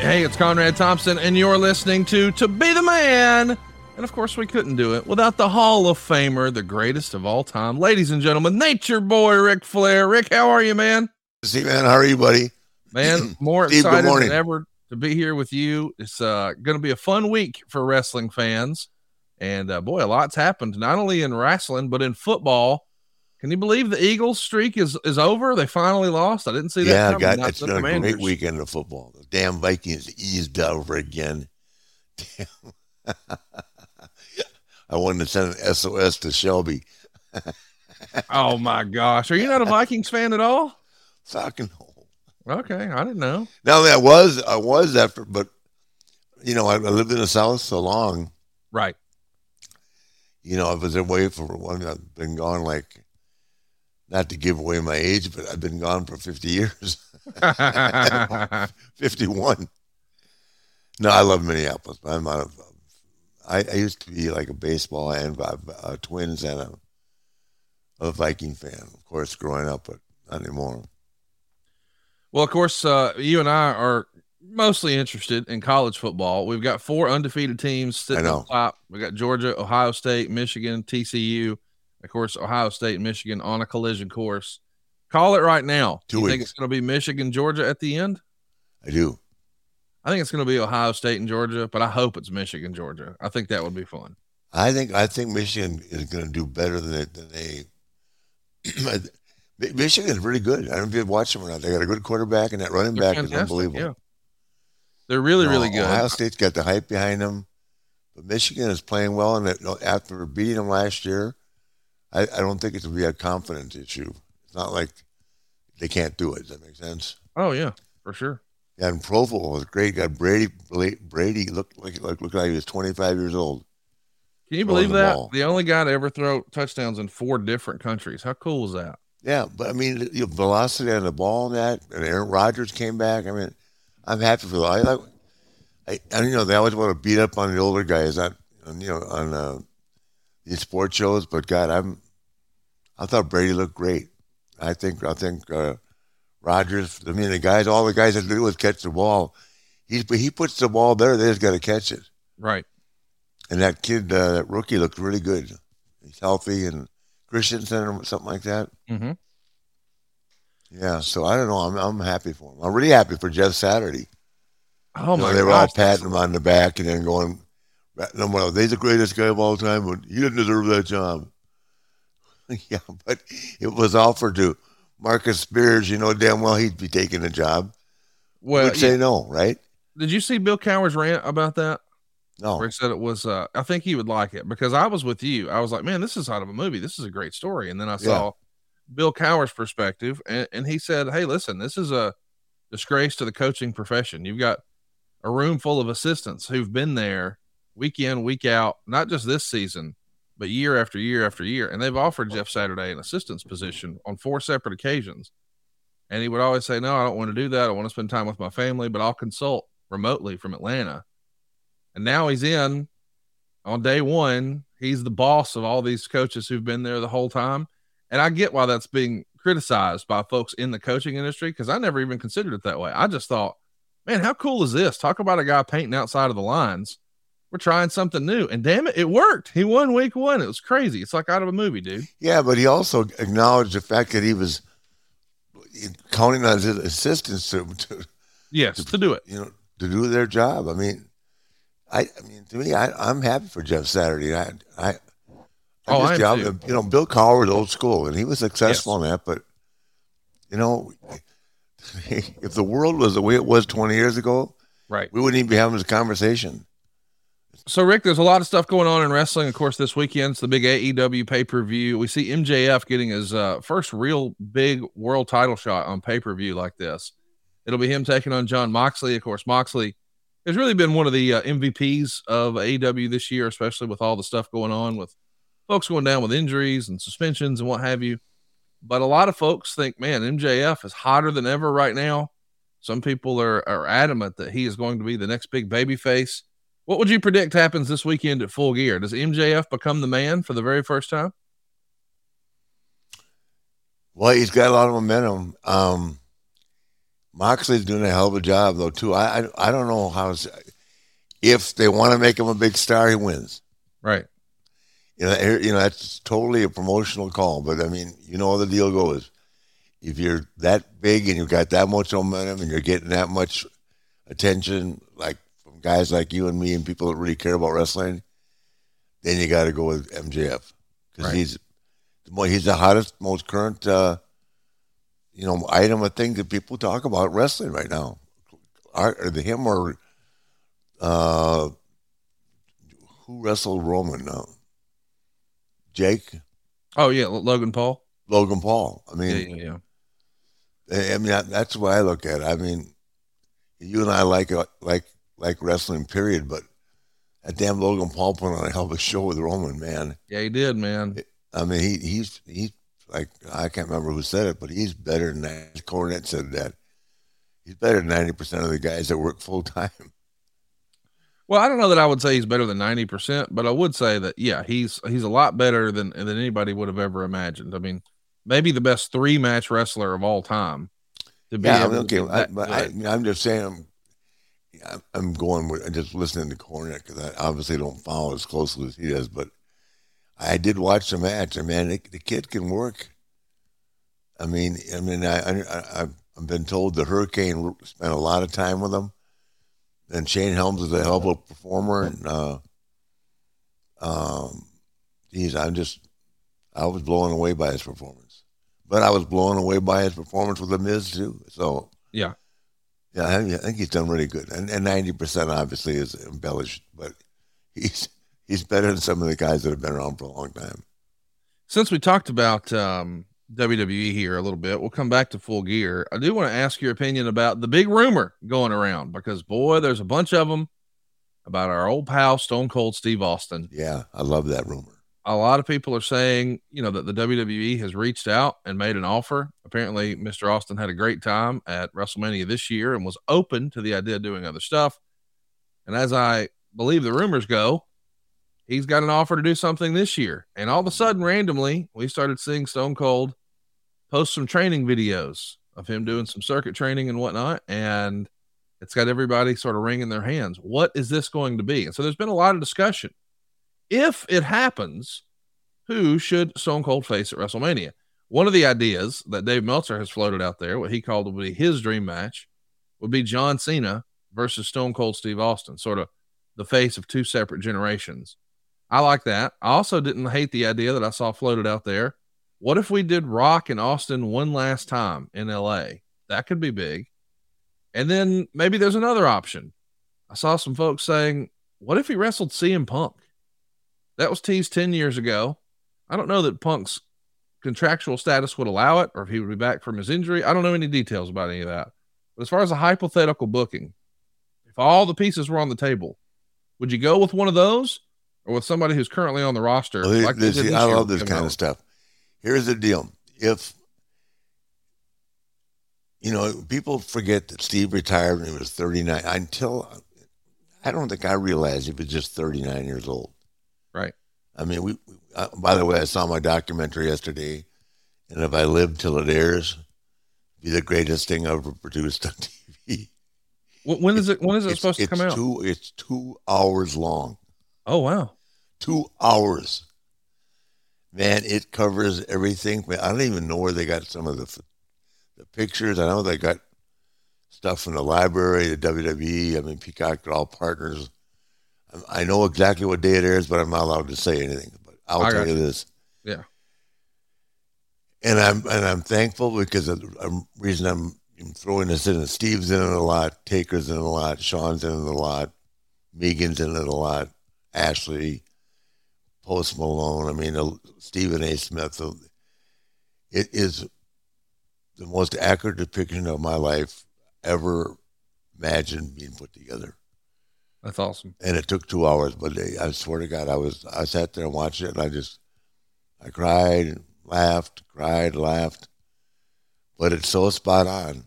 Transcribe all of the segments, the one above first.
Hey, it's Conrad Thompson, and you're listening to To Be the Man. And of course, we couldn't do it without the Hall of Famer, the greatest of all time. Ladies and gentlemen, Nature Boy Ric Flair. Ric, how are you, man? See, man, how are you, buddy? Man, more Steve, excited than ever to be here with you. It's uh, going to be a fun week for wrestling fans. And uh, boy, a lot's happened, not only in wrestling, but in football. Can you believe the Eagles streak is, is over? They finally lost. I didn't see that. Yeah, coming, God, not it's been a Commanders. great weekend of football. Damn Vikings eased over again. Damn. I wanted to send an SOS to Shelby. Oh my gosh. Are you not a Vikings fan at all? Fucking hell. Okay, I didn't know. Now I was, I was after, but you know, I, I lived in the South so long. Right. You know, I was away for one. I've been gone like, not to give away my age, but I've been gone for fifty years. 51. No, I love Minneapolis, but I'm not a. I, I used to be like a baseball and uh, uh, Twins and a, a Viking fan, of course, growing up, but not anymore. well, of course, uh, you and I are mostly interested in college football. We've got four undefeated teams sitting on top. We got Georgia, Ohio State, Michigan, TCU. Of course, Ohio State and Michigan on a collision course. Call it right now. Two you think it's going to be Michigan, Georgia at the end? I do. I think it's going to be Ohio State and Georgia, but I hope it's Michigan, Georgia. I think that would be fun. I think I think Michigan is going to do better than they, than they. Michigan is really good. I don't know if you've watched them or not. They got a good quarterback, and that running They're back is unbelievable. Yeah. They're really, No, really good. Ohio State's got the hype behind them, but Michigan is playing well. And after beating them last year, I, I don't think it'll be a confidence issue. It's not like they can't do it. Does that make sense? oh, yeah, for sure. Yeah, and Provo was great. Got Brady. Brady looked like like looked like he was 25 years old. Can you believe the that? ball. The only guy to ever throw touchdowns in four different countries. How cool is that? Yeah, but I mean, the velocity on the ball and that, and Aaron Rodgers came back. I mean, I'm happy for that. I, like- I, I, you know, they always want to beat up on the older guys on, on you know, on uh, these sports shows. But God, I'm, I thought Brady looked great. I think, I think uh, Rodgers. I mean, the guys, all the guys that do is catch the ball. He's, he puts the ball there. They just got to catch it. Right. And that kid, uh, that rookie, looked really good. He's healthy and Christensen or something like that. Mm-hmm. Yeah, so I don't know. I'm I'm happy for him. I'm really happy for Jeff Saturday. Oh You know, my they were all patting him on the back and then going, "No, well, they're the greatest guy of all time, but he didn't deserve that job." yeah, but it was offered to Marcus Spears. You know damn well he'd be taking the job. well, Would say yeah. no, right? did you see Bill Cowher's rant about that? No. Where he said it was, uh, I think he would like it because I was with you. I was like, man, this is out of a movie. This is a great story. And then I saw Bill Cowher's perspective, and, and he said, hey, listen, this is a disgrace to the coaching profession. You've got a room full of assistants who've been there week in, week out, not just this season, but year after year after year. And they've offered Jeff Saturday an assistant's position on four separate occasions. And he would always say, No, I don't want to do that. I want to spend time with my family, but I'll consult remotely from Atlanta. And now he's in on day one. He's the boss of all these coaches who've been there the whole time. And I get why that's being criticized by folks in the coaching industry because I never even considered it that way. I just thought, man, how cool is this? Talk about a guy painting outside of the lines. We're trying something new. And damn it, it worked. He won week one. It was crazy. It's like out of a movie, dude. Yeah, but he also acknowledged the fact that he was counting on his assistants to, to Yes, to do it. you know, to do their job. I mean, I, I mean, to me, I, I'm happy for Jeff Saturday. I, I, Oh, I am too. you know, Bill Cowher was old school, and he was successful in that. But you know, if the world was the way it was 20 years ago, Right. we wouldn't even be having this conversation. So, Ric, there's a lot of stuff going on in wrestling. Of course, this weekend's the big AEW pay per view. We see MJF getting his uh, first real big world title shot on pay per view like this. It'll be him taking on Jon Moxley. Of course, Moxley has really been one of the uh, MVPs of AEW this year, especially with all the stuff going on with folks going down with injuries and suspensions and what have you. But a lot of folks think, man, MJF is hotter than ever right now. Some people are, are adamant that he is going to be the next big baby face. What would you predict happens this weekend at Full Gear? Does MJF become the man for the very first time? Well, he's got a lot of momentum. Um, Moxley's doing a hell of a job though too. I I, I don't know how if they want to make him a big star, he wins. Right. You know, you know that's totally a promotional call, but I mean, you know how the deal goes. If you're that big and you've got that much momentum and you're getting that much attention, like guys like you and me and people that really care about wrestling, then you got to go with MJF because right. he's he's the hottest, most current, uh, you know, item of thing that people talk about wrestling right now. Are, are the him or uh, who wrestled Roman now? Jake. Oh yeah, Logan Paul. Logan Paul. I mean, yeah, yeah. I mean, that's the way I look at it. I mean, you and I like like like wrestling, period. But that damn Logan Paul put on a hell of a show with Roman, man. Yeah, he did, man. I mean, he he's he's like I can't remember who said it, but he's better than that. Cornette said that. He's better than ninety percent of the guys that work full time. Well, I don't know that I would say he's better than ninety percent, but I would say that yeah, he's he's a lot better than than anybody would have ever imagined. I mean, maybe the best three match wrestler of all time. To be yeah, okay, I, am just saying, I'm, going with just listening to Cornette because I obviously don't follow as closely as he does, but I did watch the match, and man, the, the kid can work. I mean, I mean, I, I I've been told the Hurricane spent a lot of time with him and Shane Helms is a hell of a performer. And uh, um, geez, I'm just I was blown away by his performance, but I was blown away by his performance with the Miz too. So yeah, yeah, I, I think he's done really good. And ninety percent obviously is embellished, but he's he's better than some of the guys that have been around for a long time. Since we talked about um, WWE here a little bit. We'll come back to full gear. I do want to ask your opinion about the big rumor going around because, boy, there's a bunch of them about our old pal Stone Cold Steve Austin. Yeah, I love that rumor. A lot of people are saying, you know, that the WWE has reached out and made an offer. Apparently, Mr. Austin had a great time at WrestleMania this year and was open to the idea of doing other stuff. And as I believe the rumors go, he's got an offer to do something this year. And all of a sudden, randomly, we started seeing Stone Cold post some training videos of him doing some circuit training and whatnot. And it's got everybody sort of wringing their hands. What is this going to be? And so there's been a lot of discussion. If it happens, who should Stone Cold face at WrestleMania? One of the ideas that Dave Meltzer has floated out there, what he called would be his dream match, would be John Cena versus Stone Cold Steve Austin, sort of the face of two separate generations. I like that. I also didn't hate the idea that I saw floated out there what if we did Rock and Austin one last time in LA? That could be big. And then maybe there's another option. I saw some folks saying, what if he wrestled CM Punk? That was teased 10 years ago. I don't know that Punk's contractual status would allow it or if he would be back from his injury. I don't know any details about any of that. But as far as a hypothetical booking, if all the pieces were on the table, would you go with one of those or with somebody who's currently on the roster? Well, like this, I love this kind of stuff here's the deal. If you know, people forget that Steve retired when he was 39. Until I don't think I realized he was just 39 years old. Right. I mean, we. Uh, by the way, I saw my documentary yesterday, and if I live till it airs, be the greatest thing ever produced on TV. When is it? When is it supposed to come out? Two, it's two hours long. Oh wow! Two hours man, it covers everything. I don't even know where they got some of the the pictures. I know they got stuff from the library, the WWE. I mean, Peacock are all partners. I know exactly what day it airs, but I'm not allowed to say anything. But I'll I tell you, you this. Yeah. And I'm and I'm thankful because the um, reason I'm throwing this in. Steve's in it a lot, Taker's in it a lot, Shawn's in it a lot, Megan's in it a lot, Ashley, Post Malone. I mean, Stephen A. Smith. It is the most accurate depiction of my life ever imagined being put together. That's awesome. And it took two hours, but I swear to God, I was I sat there and watched it, and I just I cried, laughed, cried, laughed. But it's so spot on,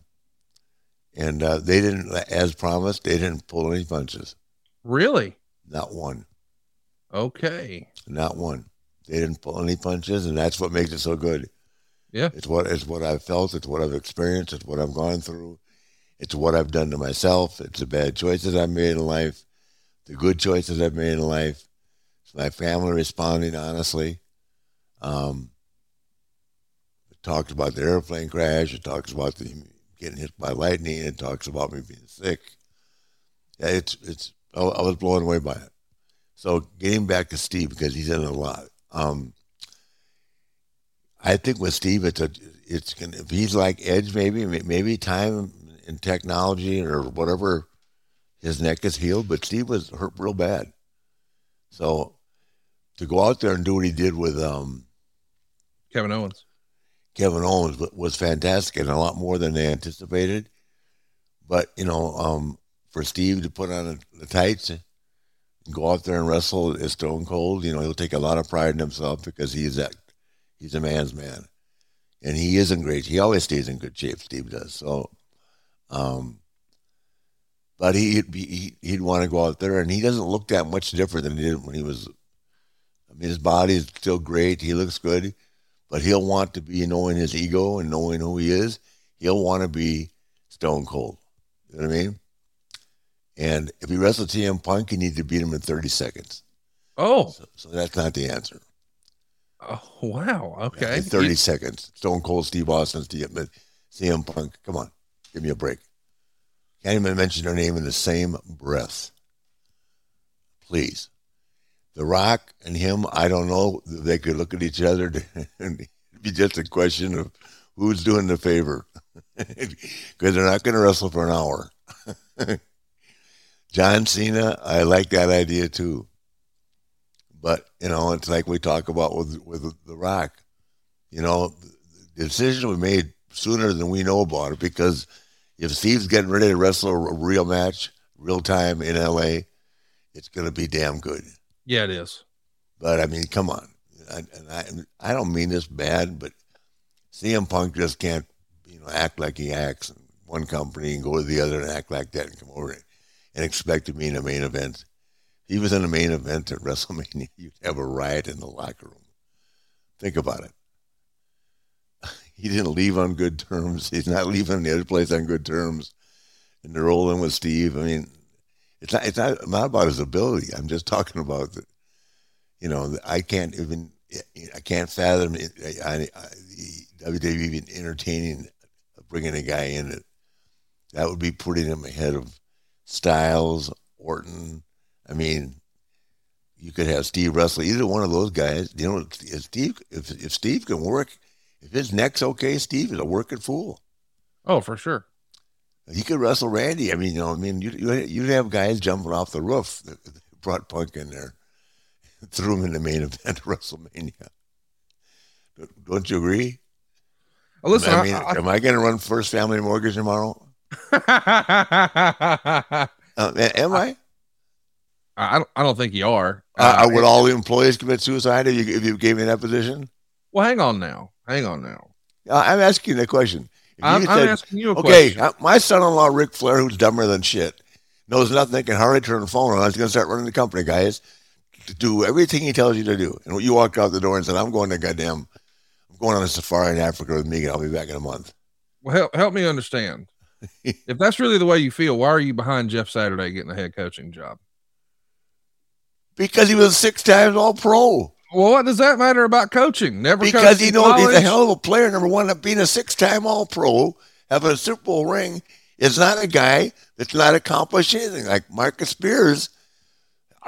and uh, they didn't, as promised, they didn't pull any punches. Really? Not one. Okay. Not one. They didn't pull any punches, and that's what makes it so good. Yeah. It's what it's what I've felt. It's what I've experienced. It's what I've gone through, It's what I've done to myself. It's the bad choices I've made in life, the good choices I've made in life. It's my family responding honestly. Um, it talks about the airplane crash. It talks about the getting hit by lightning. It talks about me being sick. Yeah, it's it's. I was blown away by it. So getting back to Steve because he's in a lot. Um, I think with Steve, it's a it's gonna if he's like Edge, maybe maybe time and technology or whatever, his neck is healed. But Steve was hurt real bad. So to go out there and do what he did with um, Kevin Owens, Kevin Owens was fantastic and a lot more than they anticipated. But you know, um, for Steve to put on the tights and go out there and wrestle as Stone Cold, you know, he'll take a lot of pride in himself because he's that he's a man's man, and he is in great. He always stays in good shape. Steve does so. Um, but he, he he'd want to go out there, and he doesn't look that much different than he did when he was. I mean, his body is still great. He looks good, but he'll want to be knowing his ego and knowing who he is. He'll want to be Stone Cold. You know what I mean? And if he wrestles CM Punk, he needs to beat him in 30 seconds. Oh. So, so that's not the answer. Oh, wow. Okay. In 30 you... seconds. Stone Cold Steve Austin's to you but CM Punk. Come on. Give me a break. Can't even mention their name in the same breath. Please. The Rock and him, I don't know. They could look at each other and it'd be just a question of who's doing the favor. Because they're not going to wrestle for an hour. John Cena, I like that idea too. But you know, it's like we talk about with with The Rock. You know, the decision was made sooner than we know about it because if Steve's getting ready to wrestle a real match, real time in LA, it's going to be damn good. Yeah, it is. But I mean, come on. I, and I, I don't mean this bad, but CM Punk just can't, you know, act like he acts in one company and go to the other and act like that and come over and expect to be in a main event. If he was in a main event at WrestleMania, you'd have a riot in the locker room. Think about it. He didn't leave on good terms. He's not leaving the other place on good terms. And they're rolling with Steve. I mean, it's not, it's not, not about his ability. I'm just talking about the, you know, I can't even, I can't fathom it, I, I, WWE even entertaining bringing a guy in that that would be putting him ahead of Styles, Orton. I mean, you could have Steve Russell, either one of those guys. You know, if Steve, if, if Steve can work, if his neck's okay, Steve is a working fool. Oh, for sure. He could wrestle Randy. I mean, you know, I mean, you you'd have guys jumping off the roof that brought Punk in there, threw him in the main event of WrestleMania. Don't you agree? Well, listen, I mean, I, I, am I going to run First Family Mortgage tomorrow? uh, am I? I don't, I don't think you are. Uh, uh, would all the employees commit suicide if you, if you gave me that position? Well, hang on now. Hang on now. Uh, I'm asking the question. I'm, I'm, asking you a okay, question. Okay, uh, my son-in-law Ric Flair, who's dumber than shit, knows nothing, can hardly turn the phone on. He's going to start running the company, guys. To do everything he tells you to do. And you walked out the door and said, "I'm going to goddamn, I'm going on a safari in Africa with me, and I'll be back in a month." Well, help, help me understand. if that's really the way you feel, why are you behind Jeff Saturday getting a head coaching job? Because he was six times All Pro. Well, what does that matter about coaching? Never because he knows he's a hell of a player. Number one, being a six-time All-Pro, having a Super Bowl ring, is not a guy that's not accomplished anything. Like Marcus Spears,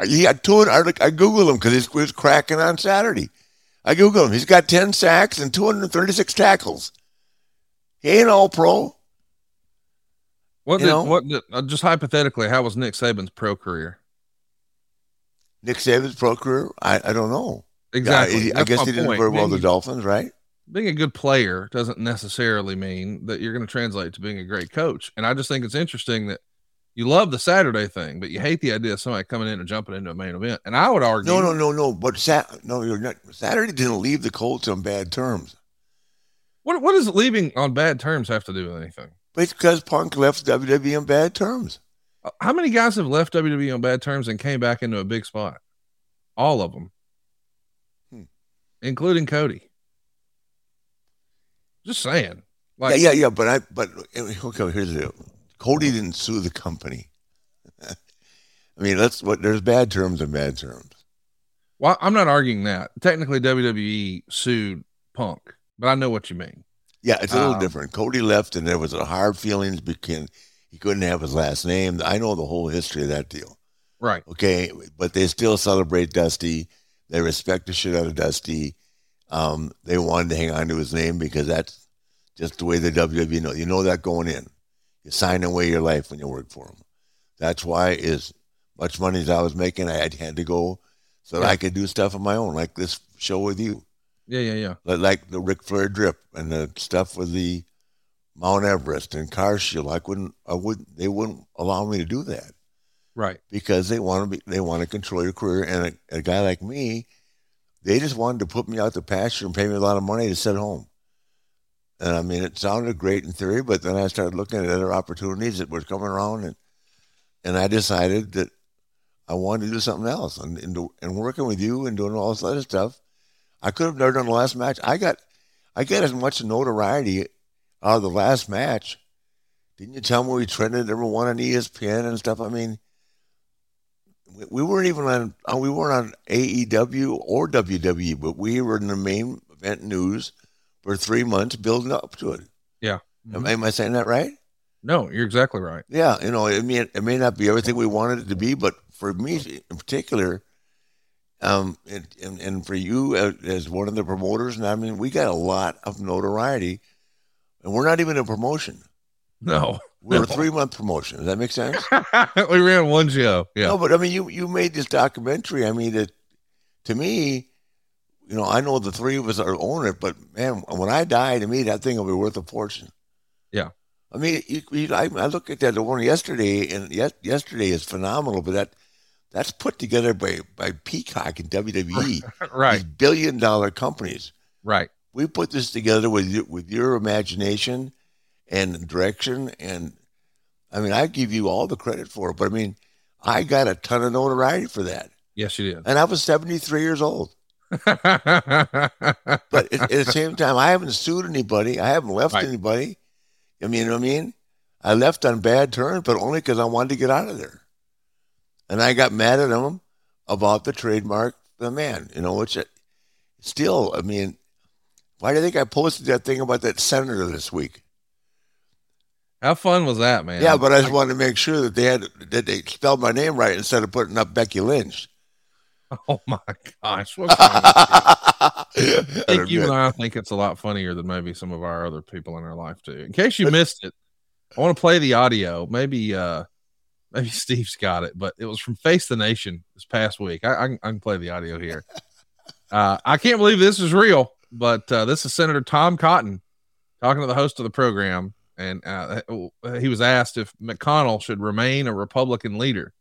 he had two. I, I googled him because he was cracking on Saturday. I googled him. He's got ten sacks and two hundred thirty-six tackles. He ain't All-Pro. What did, what did, uh, just hypothetically, how was Nick Saban's pro career? Nick Saban's pro career? I, I don't know. Exactly. Yeah, I guess he didn't very well the Dolphins, right? Being a good player doesn't necessarily mean that you're going to translate to being a great coach. And I just think it's interesting that you love the Saturday thing, but you hate the idea of somebody coming in and jumping into a main event. And I would argue, no, no, no, no. But Sat- no, you're not. Saturday didn't leave the Colts on bad terms. What what does leaving on bad terms have to do with anything? It's because Punk left WWE on bad terms. How many guys have left WWE on bad terms and came back into a big spot? All of them including Cody. Just saying. Like, yeah, yeah, yeah. But I, but okay, here's the deal. Cody didn't sue the company. I mean, let's what there's bad terms and bad terms. Well, I'm not arguing that. Technically, WWE sued Punk, but I know what you mean. Yeah, it's a little um, different. Cody left, and there was a hard feelings because he couldn't have his last name. I know the whole history of that deal. Right. Okay, but they still celebrate Dusty. They respect the shit out of Dusty. Um, they wanted to hang on to his name because that's just the way the WWE know. You know that going in. You sign away your life when you work for them. That's why as much money as I was making, I had, had to go so yeah. I could do stuff on my own, like this show with you. Yeah, yeah, yeah. Like the Ric Flair drip and the stuff with the Mount Everest and Car Shield. I couldn't, I wouldn't, they wouldn't allow me to do that. Right. Because they want to be, they want to control your career. And a, a guy like me, they just wanted to put me out the pasture and pay me a lot of money to sit home. And I mean, it sounded great in theory, but then I started looking at other opportunities that were coming around, and and I decided that I wanted to do something else. And and, and working with you and doing all this other stuff, I could have never done the last match. I got I got as much notoriety out of the last match. Didn't you tell me we trended number one on ESPN and stuff? I mean, we, we weren't even on uh, we weren't on AEW or WWE, but we were in the main event news for three months building up to it. Yeah. Mm-hmm. Am, I saying that right? No, you're exactly right. Yeah, you know, it may it may not be everything we wanted it to be, but for me in particular, um, and, and, and for you as, as one of the promoters, and I mean, we got a lot of notoriety, and we're not even a promotion. No, we're a three month promotion. Does that make sense? we ran one show. Yeah. No, but I mean, you you made this documentary. I mean, it to me, you know, I know the three of us are own it, but man, when I die, to me, that thing will be worth a fortune. Yeah. I mean, you, you, I, I look at that the one yesterday, and yes, yesterday is phenomenal, but that that's put together by by Peacock and WWE, right? These billion dollar companies, right? We put this together with with your imagination and direction, and I mean, I give you all the credit for it, but I mean, I got a ton of notoriety for that. Yes, you did, and I was seventy three years old. but at, at, the same time, I haven't sued anybody. I haven't left right. anybody. I mean, you know what I mean? I left on bad terms, but only because I wanted to get out of there. And I got mad at them about the trademark, the man, you know, which it, still, I mean, why do you think I posted that thing about that senator this week? How fun was that, man? Yeah, but I just wanted to make sure that they had that they spelled my name right instead of putting up Becky Lynch. Oh my gosh! I think you and I think it's a lot funnier than maybe some of our other people in our life too. In case you missed it, I want to play the audio. Maybe uh maybe Steve's got it, but it was from Face the Nation this past week. I, I, can, I can play the audio here. Uh, I can't believe this is real, but uh, this is Senator Tom Cotton talking to the host of the program, and uh, he was asked if McConnell should remain a Republican leader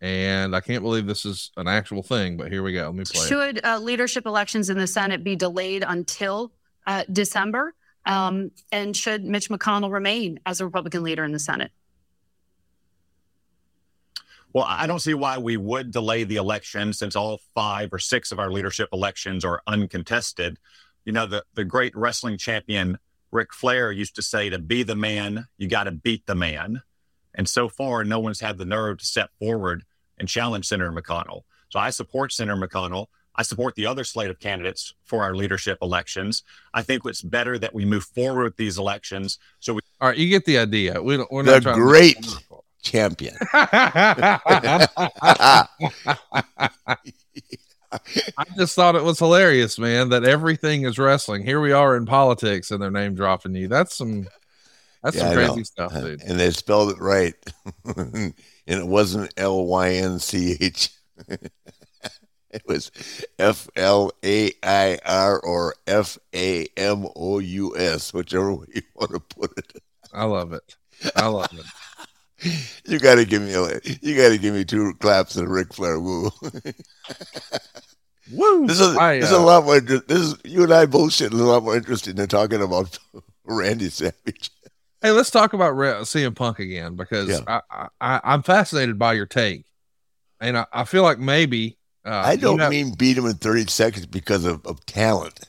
and I can't believe this is an actual thing, but here we go. Let me play. Should uh, leadership elections in the Senate be delayed until uh, December? Um, and should Mitch McConnell remain as a Republican leader in the Senate? Well, I don't see why we would delay the election since all five or six of our leadership elections are uncontested. You know, the, the great wrestling champion Ric Flair used to say, to be the man, you got to beat the man. And so far, no one's had the nerve to step forward and challenge Senator McConnell. So I support Senator McConnell. I support the other slate of candidates for our leadership elections. I think it's better that we move forward with these elections. So we. All right, you get the idea. We don't, we're the not great champion. I just thought it was hilarious, man, that everything is wrestling. Here we are in politics and they're name dropping you. That's some that's yeah, some crazy stuff, uh, dude. And they spelled it right. and it wasn't L Y N C H. It was F L A I R or F A M O U S, whichever way you want to put it. I love it. I love it. You got to give me a, you got to give me two claps and a Ric Flair woo. woo! This is I, uh, this is a lot more. This is you and I bullshit. Is a lot more interesting than talking about Randy Savage. Hey, let's talk about CM Punk again because yeah. I, I am fascinated by your take, and I, I feel like maybe uh, I don't mean beat him in 30 seconds because of, of talent.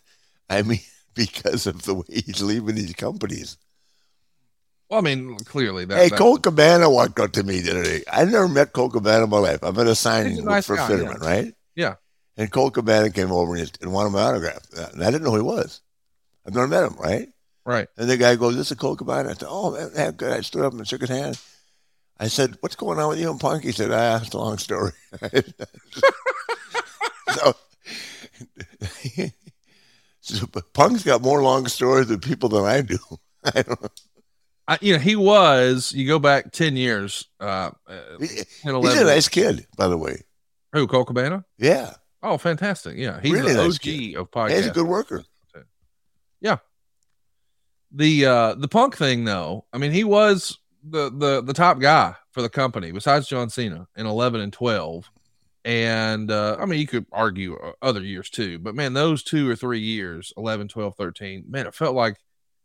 I mean because of the way he's leaving these companies. Well, I mean, clearly that. hey, that, Colt Cabana walked up to me the other day. I never met Colt Cabana in my life. I'm at a signing a nice for guy, Fitterman, yeah. right? Yeah. And Colt Cabana came over and, and wanted my autograph. And I didn't know who he was. I've never met him, right? right. And the guy goes, "This is Colt Cabana." I said, "Oh, man, man, good." I stood up and shook his hand. I said, "What's going on with you and Punk?" He said, "Ah, it's a long story." so, so, but Punk's got more long stories than people than I do. I don't know. I, you know, he was. You go back ten years. Uh, uh, He- 10, He's a nice kid, by the way. Who Colt Cabana? Yeah, Oh, fantastic! Yeah, he's Really nice OG kid. of Yeah, he's a good worker. Yeah. The uh the Punk thing, though. I mean, he was the the the top guy for the company besides John Cena in eleven and twelve. And uh, I mean, you could argue uh, other years too, but man, those two or three years 11, 12, 13, man, it felt like it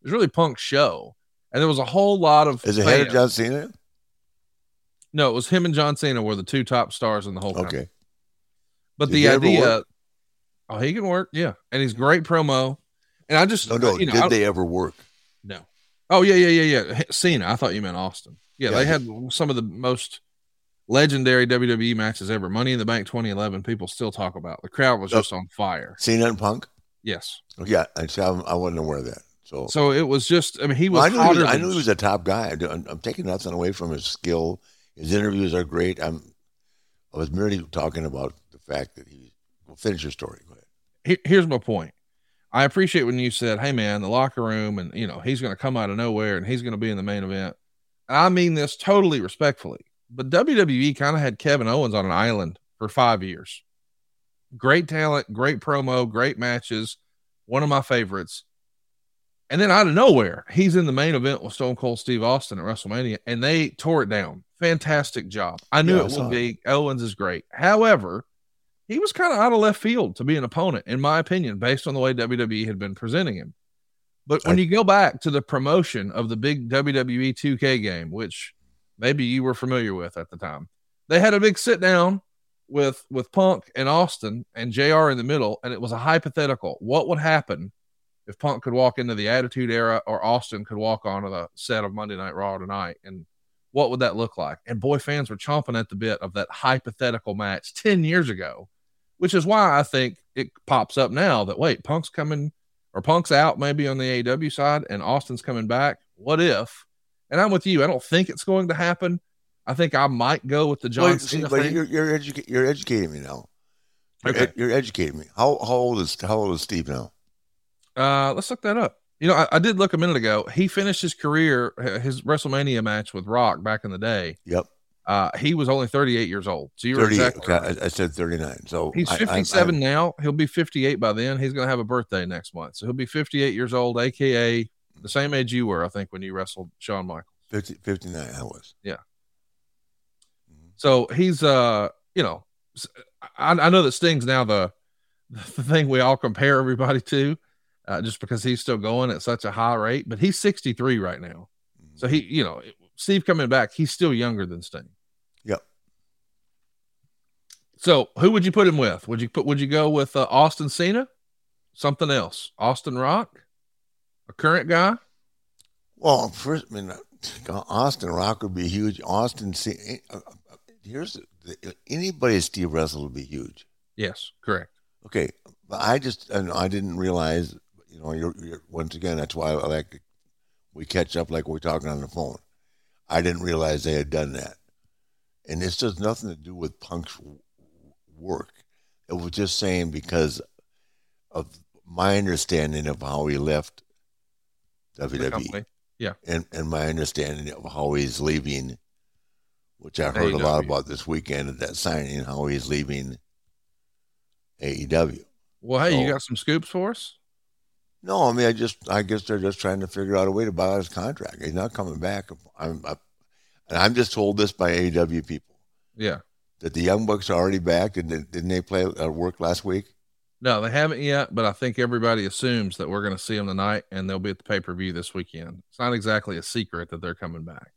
was really Punk's show. And there was a whole lot of Is it head of John Cena? No, it was him and John Cena were the two top stars in the whole. Okay. But Did the idea, oh, he can work, yeah, and he's great promo. And I just, No, no. you know, Did they ever work? no. Oh yeah, yeah, yeah, yeah. Cena. I thought you meant Austin. Yeah, Yeah, they had some of the most legendary WWE matches ever. Money in the Bank 2011. People still talk about. The crowd was Oh. just on fire. Cena and Punk? Yes. Yeah, I, I wasn't aware of that. So, So it was just. I mean, he was. Well, I, knew he was I knew he was a top guy. I'm, I'm taking nothing away from his skill. His interviews are great. I'm. I was merely talking about the fact that he. Well, finish your story. Go ahead. Here- here's my point. I appreciate when you said, "Hey, man, the locker room, and you know, he's going to come out of nowhere, and he's going to be in the main event." I mean this totally respectfully, but WWE kind of had Kevin Owens on an island for five years. Great talent, great promo, great matches, one of my favorites. And then out of nowhere, he's in the main event with Stone Cold Steve Austin at WrestleMania, and they tore it down. Fantastic job. I knew Yeah, it saw would be. Owens is great. However, he was kind of out of left field to be an opponent, in my opinion, based on the way WWE had been presenting him. But when I- you go back to the promotion of the big WWE 2K game, which maybe you were familiar with at the time, they had a big sit down with with Punk and Austin and JR in the middle, and it was a hypothetical. What would happen if Punk could walk into the Attitude Era or Austin could walk onto the set of Monday Night Raw tonight? And what would that look like? And boy, fans were chomping at the bit of that hypothetical match 10 years ago, which is why I think it pops up now that wait, Punk's coming or Punk's out maybe on the AW side and Austin's coming back. What if? And I'm with you. I don't think it's going to happen. I think I might go with the John Well, see, but you're you're, educa- you're educating me now. You're, Okay. ed- you're educating me. How how old is how old is Steve now? Uh, let's look that up. You know, I, I did look a minute ago. He finished his career, his WrestleMania match with Rock back in the day. Yep, Uh, he was only 38 years old. So you're thirty. exactly okay, right. I, I said thirty nine. So He's I- I- 57 I'm- now. He'll be 58 by then. He's going to have a birthday next month. So he'll be 58 years old, aka the same age you were, I think, when you wrestled Shawn Michaels. 50, 59 I was. Yeah. So he's, uh, you know, I know that Sting's now the the thing we all compare everybody to, uh, just because he's still going at such a high rate. But he's 63 right now. So he, you know, Steve coming back, he's still younger than Sting. Yep. So who would you put him with? Would you put? Would you go with uh, Austin Cena? Something else? Austin Rock, a current guy. Well, first, I mean, uh, Austin Rock would be huge. Austin, C- uh, uh, here's the, anybody Steve Russell would be huge. Yes, correct. Okay, but I just and I didn't realize. You know, you're, you're once again. That's why I like we catch up like we're talking on the phone. I didn't realize they had done that, and this has nothing to do with Punk's work. It was just saying because of my understanding of how he left WWE company. and, and my understanding of how he's leaving, which I heard a lot about this weekend at that signing, how he's leaving AEW. Well, hey, you got some scoops for us? No, I mean, I just, I guess they're just trying to figure out a way to buy out his contract. He's not coming back. I'm, I, and I'm just told this by AEW people Yeah. that the Young Bucks are already back. And didn't didn't they play uh, work last week? No, they haven't yet, but I think everybody assumes that we're going to see them tonight, and they'll be at the pay per view this weekend. It's not exactly a secret that they're coming back.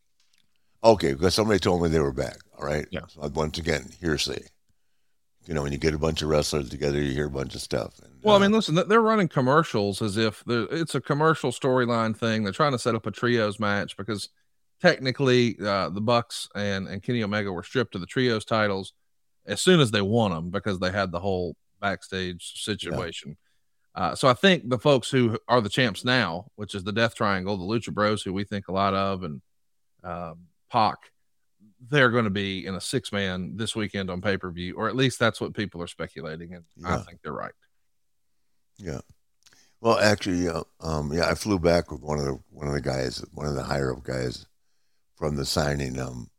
Okay, because somebody told me they were back. All right. Yeah. So once again, hearsay. You know, when you get a bunch of wrestlers together, you hear a bunch of stuff. And, well, uh, I mean, listen, they're running commercials as if it's a commercial storyline thing. They're trying to set up a trios match because technically uh, the Bucks and, and Kenny Omega were stripped of the trios titles as soon as they won them because they had the whole backstage situation. Yeah. Uh, so I think the folks who are the champs now, which is the Death Triangle, the Lucha Bros, who we think a lot of, and um, Pac, they're going to be in a six man this weekend on pay per view, or at least that's what people are speculating, and yeah. I think they're right. Yeah. Well, actually, uh, um, yeah, I flew back with one of the one of the guys, one of the higher up guys from the signing. Um,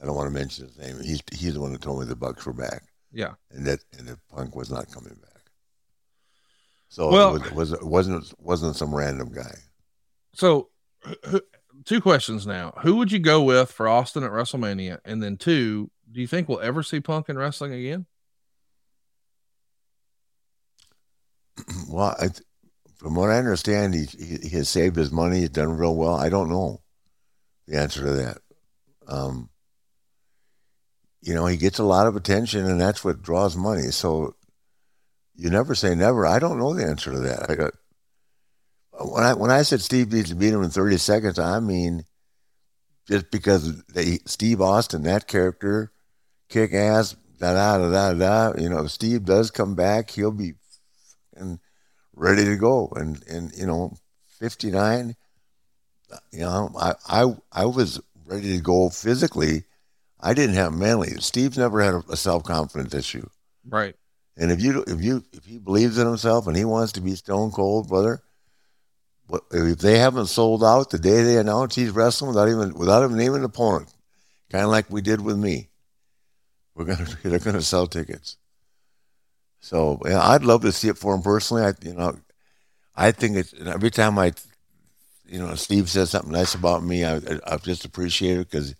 I don't want to mention his name. He's he's the one that told me the Bucks were back. Yeah, and that and that Punk was not coming back. So well, it, was, it wasn't wasn't some random guy. So, two questions now: Who would you go with for Austin at WrestleMania? And then two, do you think we'll ever see Punk in wrestling again? well, I, from what I understand, he, he, he has saved his money. He's done real well. I don't know the answer to that. Um, you know, he gets a lot of attention, and that's what draws money. So you never say never. I don't know the answer to that. I got when I when I said Steve needs to beat him in thirty seconds, I mean just because they, Steve Austin, that character, kick ass, da da da da da. You know, if Steve does come back, he'll be and ready to go. And and you know, fifty nine. You know, I I I was ready to go physically. I didn't have mentally. Steve's never had a, self confidence issue. Right. And if you if you if he believes in himself and he wants to be stone cold, brother, if they haven't sold out the day they announce he's wrestling without even without even naming an opponent, kind of like we did with me, we're gonna they're gonna sell tickets. So yeah, I'd love to see it for him personally. I you know, I think it's every time I, you know, Steve says something nice about me, I I, just appreciate it because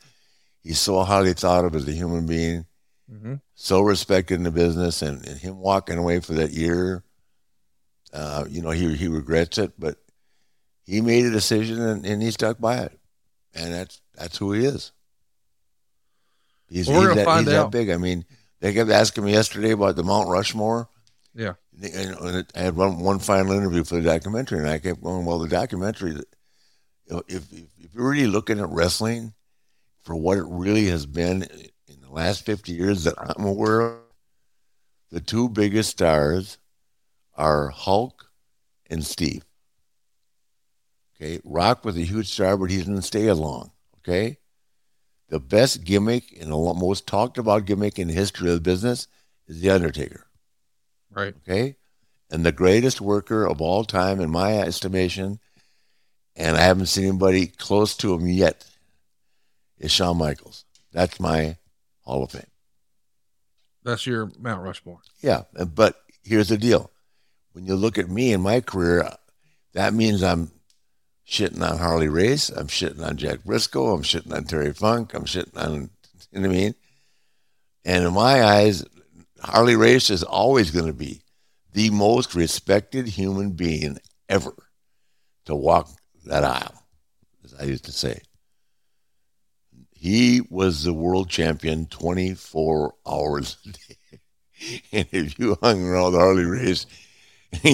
he's so highly thought of as a human being, mm-hmm. so respected in the business, and, and him walking away for that year, uh, you know, he he regrets it, but he made a decision and, and he stuck by it, and that's that's who he is. He's, well, he's, that, he's that, big. I mean, they kept asking me yesterday about the Mount Rushmore. Yeah. And I had one, one final interview for the documentary, and I kept going, well, the documentary, if, if, if you're really looking at wrestling for what it really has been in the last 50 years that I'm aware of, the two biggest stars are Hulk and Steve. Okay, Rock was a huge star, but he didn't stay as long. Okay, the best gimmick and the most talked about gimmick in the history of the business is the Undertaker. Right. Okay, and the greatest worker of all time, in my estimation, and I haven't seen anybody close to him yet, is Shawn Michaels. That's my Hall of Fame. That's your Mount Rushmore. Yeah, but here's the deal: when you look at me and my career, that means I'm shitting on Harley Race. I'm shitting on Jack Brisco. I'm shitting on Terry Funk. I'm shitting on, you know what I mean? And in my eyes, Harley Race is always going to be the most respected human being ever to walk that aisle, as I used to say. He was the world champion 24 hours a day. and if you hung around Harley Race,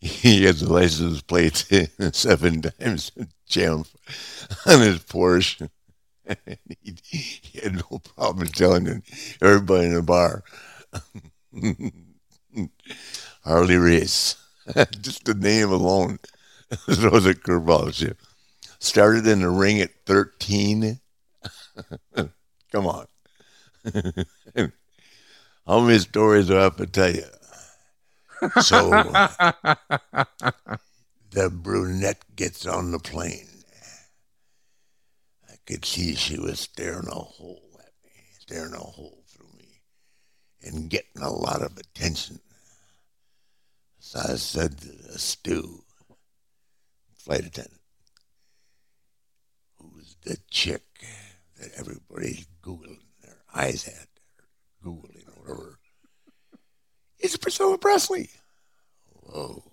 he, has the license plate seven times champ on his Porsche. he, he, had no problem telling everybody in the bar, Harley Race. Just the name alone throws a curveball at you. Started in the ring at 13. Come on. How many stories do I have to tell you? So the brunette gets on the plane. I could see she was staring a hole at me, staring a hole through me, and getting a lot of attention. So I said to the stew, flight attendant, who's the chick that everybody's Googling their eyes at, or Googling or whatever. It's Priscilla Presley. Whoa.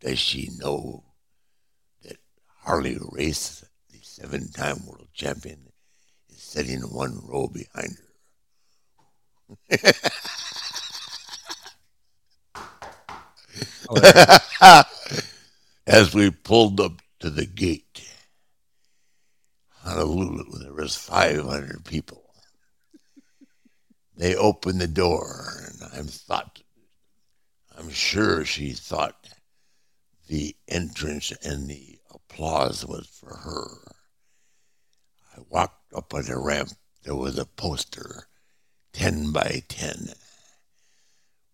Does she know that Harley Race, the seven time world champion, is sitting one row behind her? Oh, As we pulled up to the gate, Honolulu, there was 500 people. They opened the door, and I thought, I'm sure she thought the entrance and the applause was for her. I walked up on the ramp. There was a poster, 10 by 10.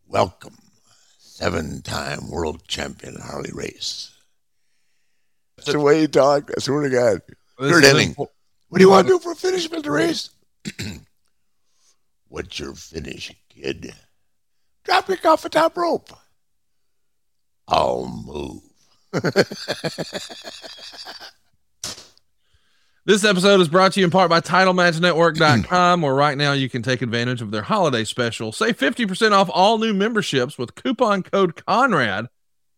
Welcome, seven time world champion Harley Race. That's the way you talk. I swear to God. This Third is inning. impo- What do you want to do for a finish, Mr. Race? What's your finish, kid? Drop your off the top rope. I'll move. This episode is brought to you in part by TitleMatchNetwork.com, where right now you can take advantage of their holiday special. Save 50% off all new memberships with coupon code CONRAD.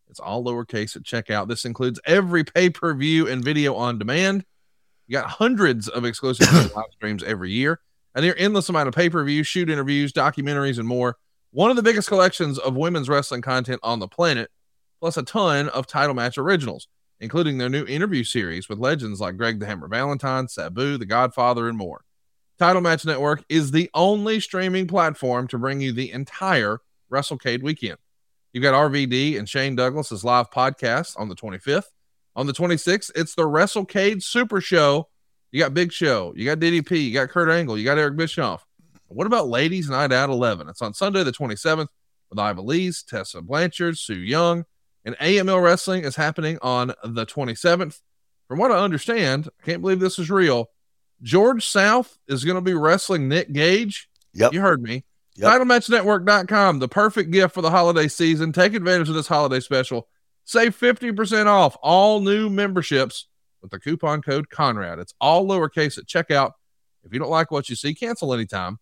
It's all lowercase at checkout. This includes every pay per view and video on demand. You got hundreds of exclusive live streams every year, and their endless amount of pay per view, shoot interviews, documentaries, and more. One of the biggest collections of women's wrestling content on the planet, plus a ton of title match originals including their new interview series with legends like Greg the Hammer Valentine, Sabu, The Godfather, and more. Title Match Network is the only streaming platform to bring you the entire WrestleCade weekend. You've got RVD and Shane Douglas's live podcast on the 25th. On the 26th, it's the WrestleCade Super Show. You got Big Show, you got DDP, you got Kurt Angle, you got Eric Bischoff. What about Ladies Night Out 11? It's on Sunday, the 27th, with Ivelisse, Tessa Blanchard, Su Yung, and AML Wrestling is happening on the 27th. From what I understand, I can't believe this is real. George South is going to be wrestling Nick Gage. Yep. You heard me. Yep. TitleMatchNetwork.com, the perfect gift for the holiday season. Take advantage of this holiday special. Save 50% off all new memberships with the coupon code Conrad. It's all lowercase at checkout. If you don't like what you see, cancel anytime.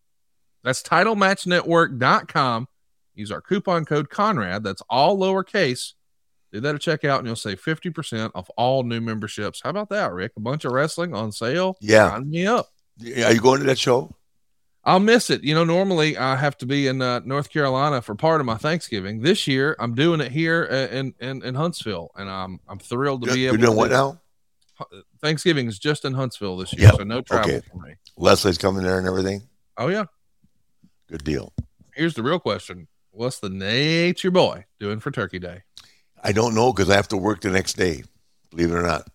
That's TitleMatchNetwork.com. Use our coupon code Conrad. That's all lowercase. Do that at checkout and you'll save 50% off all new memberships. How about that, Ric? A bunch of wrestling on sale. Yeah. Sign me up. Are you going to that show? I'll miss it. You know, normally I have to be in uh, North Carolina for part of my Thanksgiving. This year, I'm doing it here uh, in in, in Huntsville, and I'm I'm thrilled to be able. You're doing to what now? Thanksgiving is just in Huntsville this year, Yep. so no travel Okay. for me. Leslie's coming there and everything. Oh yeah. Good deal. Here's the real question: What's the nature boy doing for Turkey Day? I don't know because I have to work the next day. Believe it or not,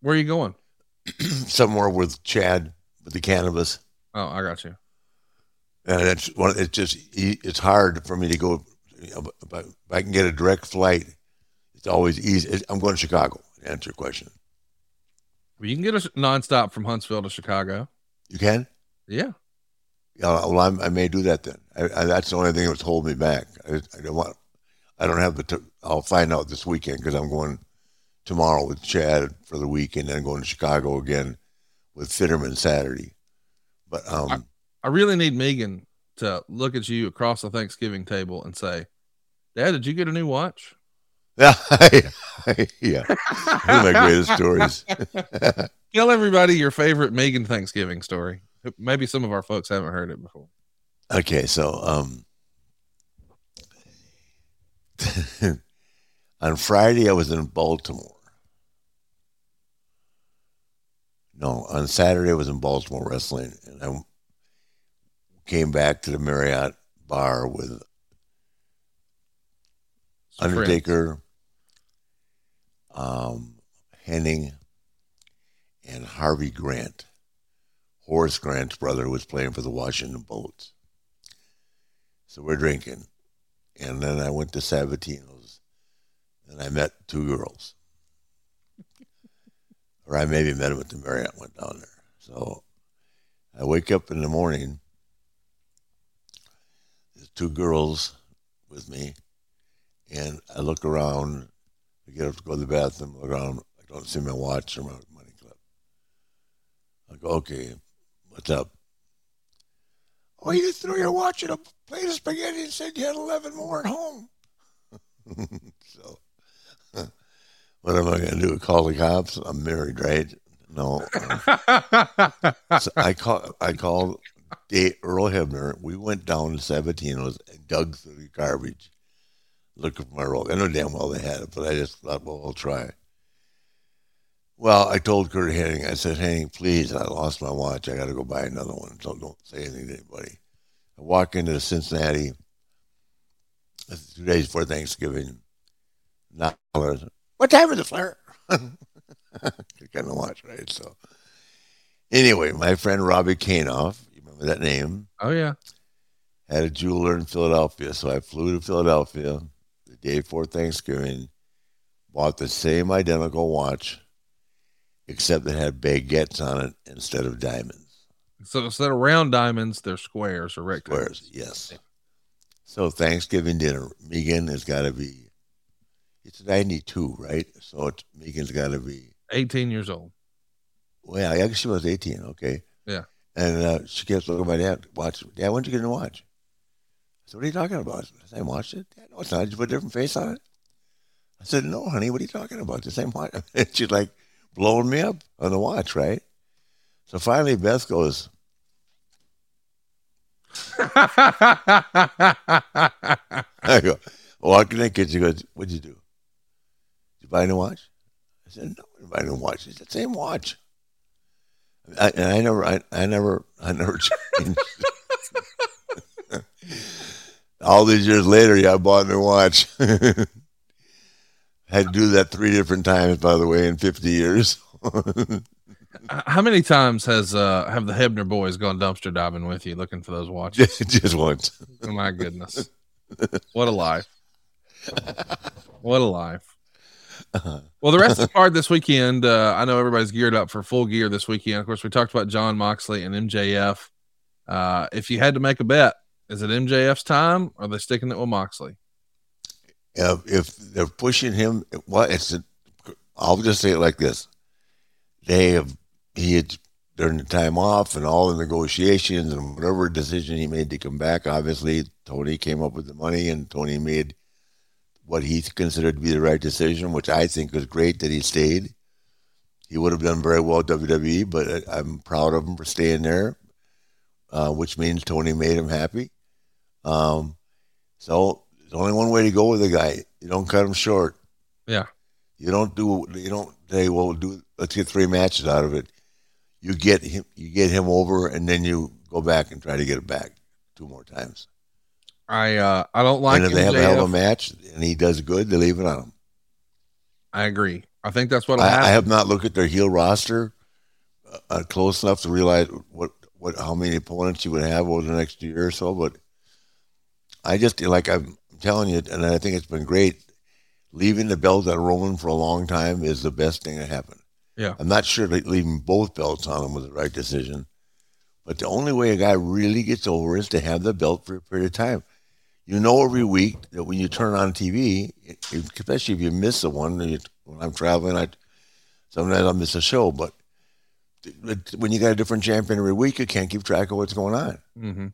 Where are you going? somewhere with Chad with the cannabis, Oh, I got you. and it's one. It's just it's hard for me to go. You know, but if I can get a direct flight, it's always easy. I'm going to Chicago. To answer your question, Well, you can get a nonstop from Huntsville to Chicago. you can. Yeah. Yeah, well, I'm, I may do that then. I, I, that's the only thing that's holding me back. I, I don't want. I don't have the. T- I'll find out this weekend because I'm going tomorrow with Chad for the weekend, and then going to Chicago again with Fitterman Saturday. But um, I really need Megan to look at you across the Thanksgiving table and say, "Dad, did you get a new watch?" yeah, yeah, one of my greatest stories. Tell everybody your favorite Megan Thanksgiving story. Maybe some of our folks haven't heard it before. Okay, so um, on Friday I was in Baltimore. No, on Saturday I was in Baltimore wrestling, and I came back to the Marriott bar with. Undertaker, um, Hennig, and Harvey Grant. Horace Grant's brother was playing for the Washington Bullets. So we're drinking. And then I went to Sabatino's and I met two girls. or I maybe met them at the Marriott, went down there. So I wake up in the morning. There's two girls with me. And I look around. I get up to go to the bathroom, look around. I don't see my watch or my money clip. I go, okay, what's up? Oh, you threw your watch in a plate of spaghetti and said you had 11 more at home. so, what am I going to do? Call the cops? I'm married, right? No. so I call. I called Dave, Earl Hebner. We went down to Sabatino's and dug through the garbage looking for my roll. I know damn well they had it, but I just thought, well, I'll try. Well, I told Curt Hennig, I said, Hennig, please, I lost my watch. I got to go buy another one. So don't say anything to anybody. I walk into Cincinnati uh, two days before Thanksgiving. Not what time is it, Flair? kind of watch, right? So, anyway, my friend Robbie Kainoff, you remember that name? Oh yeah, had a jeweler in Philadelphia, so I flew to Philadelphia day before Thanksgiving, bought the same identical watch, except it had baguettes on it instead of diamonds. So instead of round diamonds, they're squares or rectangles. Squares, yes. So Thanksgiving dinner, Megan has got to be. It's ninety two, right? So it's, Megan's got to be eighteen years old. Well, I guess she was eighteen. Okay. Yeah. And uh, she kept looking at my dad. Watch, Dad. When'd you get a watch? Said, "What are you talking about?" Said, "I watched it." Dad, no, it's not. Did you put a different face on it? I said, "No, honey. What are you talking about? The same watch." She's like blowing me up on the watch, right? So finally, Beth goes, I go, walking in the kitchen, she goes, What'd you do? Did you buy a new watch? I said, No, I didn't buy a new watch. It's the same watch. I, and I never, I, I never, I never changed. All these years later, yeah, I bought a new watch. had to do that three different times, by the way, in 50 years. How many times has uh have the Hebner boys gone dumpster diving with you looking for those watches? Just once. Oh my goodness. What a life. What a life. Well, the rest of the card this weekend, uh, I know everybody's geared up for full gear this weekend. Of course, we talked about Jon Moxley and MJF. Uh, if you had to make a bet, is it MJF's time or are they sticking it with Moxley? If, they're pushing him, well, it's a, I'll just say it like this: they have he had during the time off and all the negotiations and whatever decision he made to come back. Obviously, Tony came up with the money, and Tony made what he considered to be the right decision, which I think was great that he stayed. He would have done very well at WWE, but I'm proud of him for staying there, uh, which means Tony made him happy. Um, so there's only one way to go with a guy. You don't cut him short. Yeah. You don't do. You don't say, "Well, do let's get three matches out of it." You get him. You get him over, and then you go back and try to get it back two more times. I uh I don't like. And if they have a hell of a match and he does good, they leave it on him. I agree. I think that's what I, I, have not looked at their heel roster uh, close enough to realize what what how many opponents you would have over the next year or so. But I just like I'm telling you, and I think it's been great. Leaving the belt on Roman for a long time is the best thing that happened. Yeah, I'm not sure that leaving both belts on him was the right decision. But the only way a guy really gets over is to have the belt for a period of time. You know, every week that when you turn on TV, especially if you miss the one, when I'm traveling, I sometimes I'll miss a show. But when you got a different champion every week, you can't keep track of what's going on. Mm-hmm.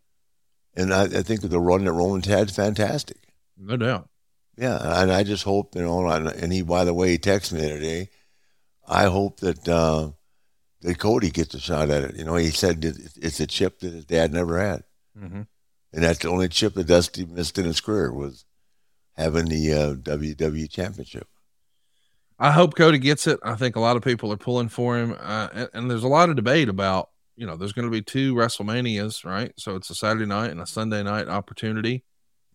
And I, I, think the run that Roman's had is fantastic. No doubt. Yeah, and I just hope you know. And he, by the way, he texted me the other day. I hope that uh, that Cody gets a shot at it. You know, he said it's a chip that his dad never had, mm-hmm. and that's the only chip that Dusty missed in his career was having the uh, WWE Championship. I hope Cody gets it. I think a lot of people are pulling for him, uh, and, and, there's a lot of debate about you know there's going to be two WrestleManias, right? So it's a Saturday night and a Sunday night opportunity.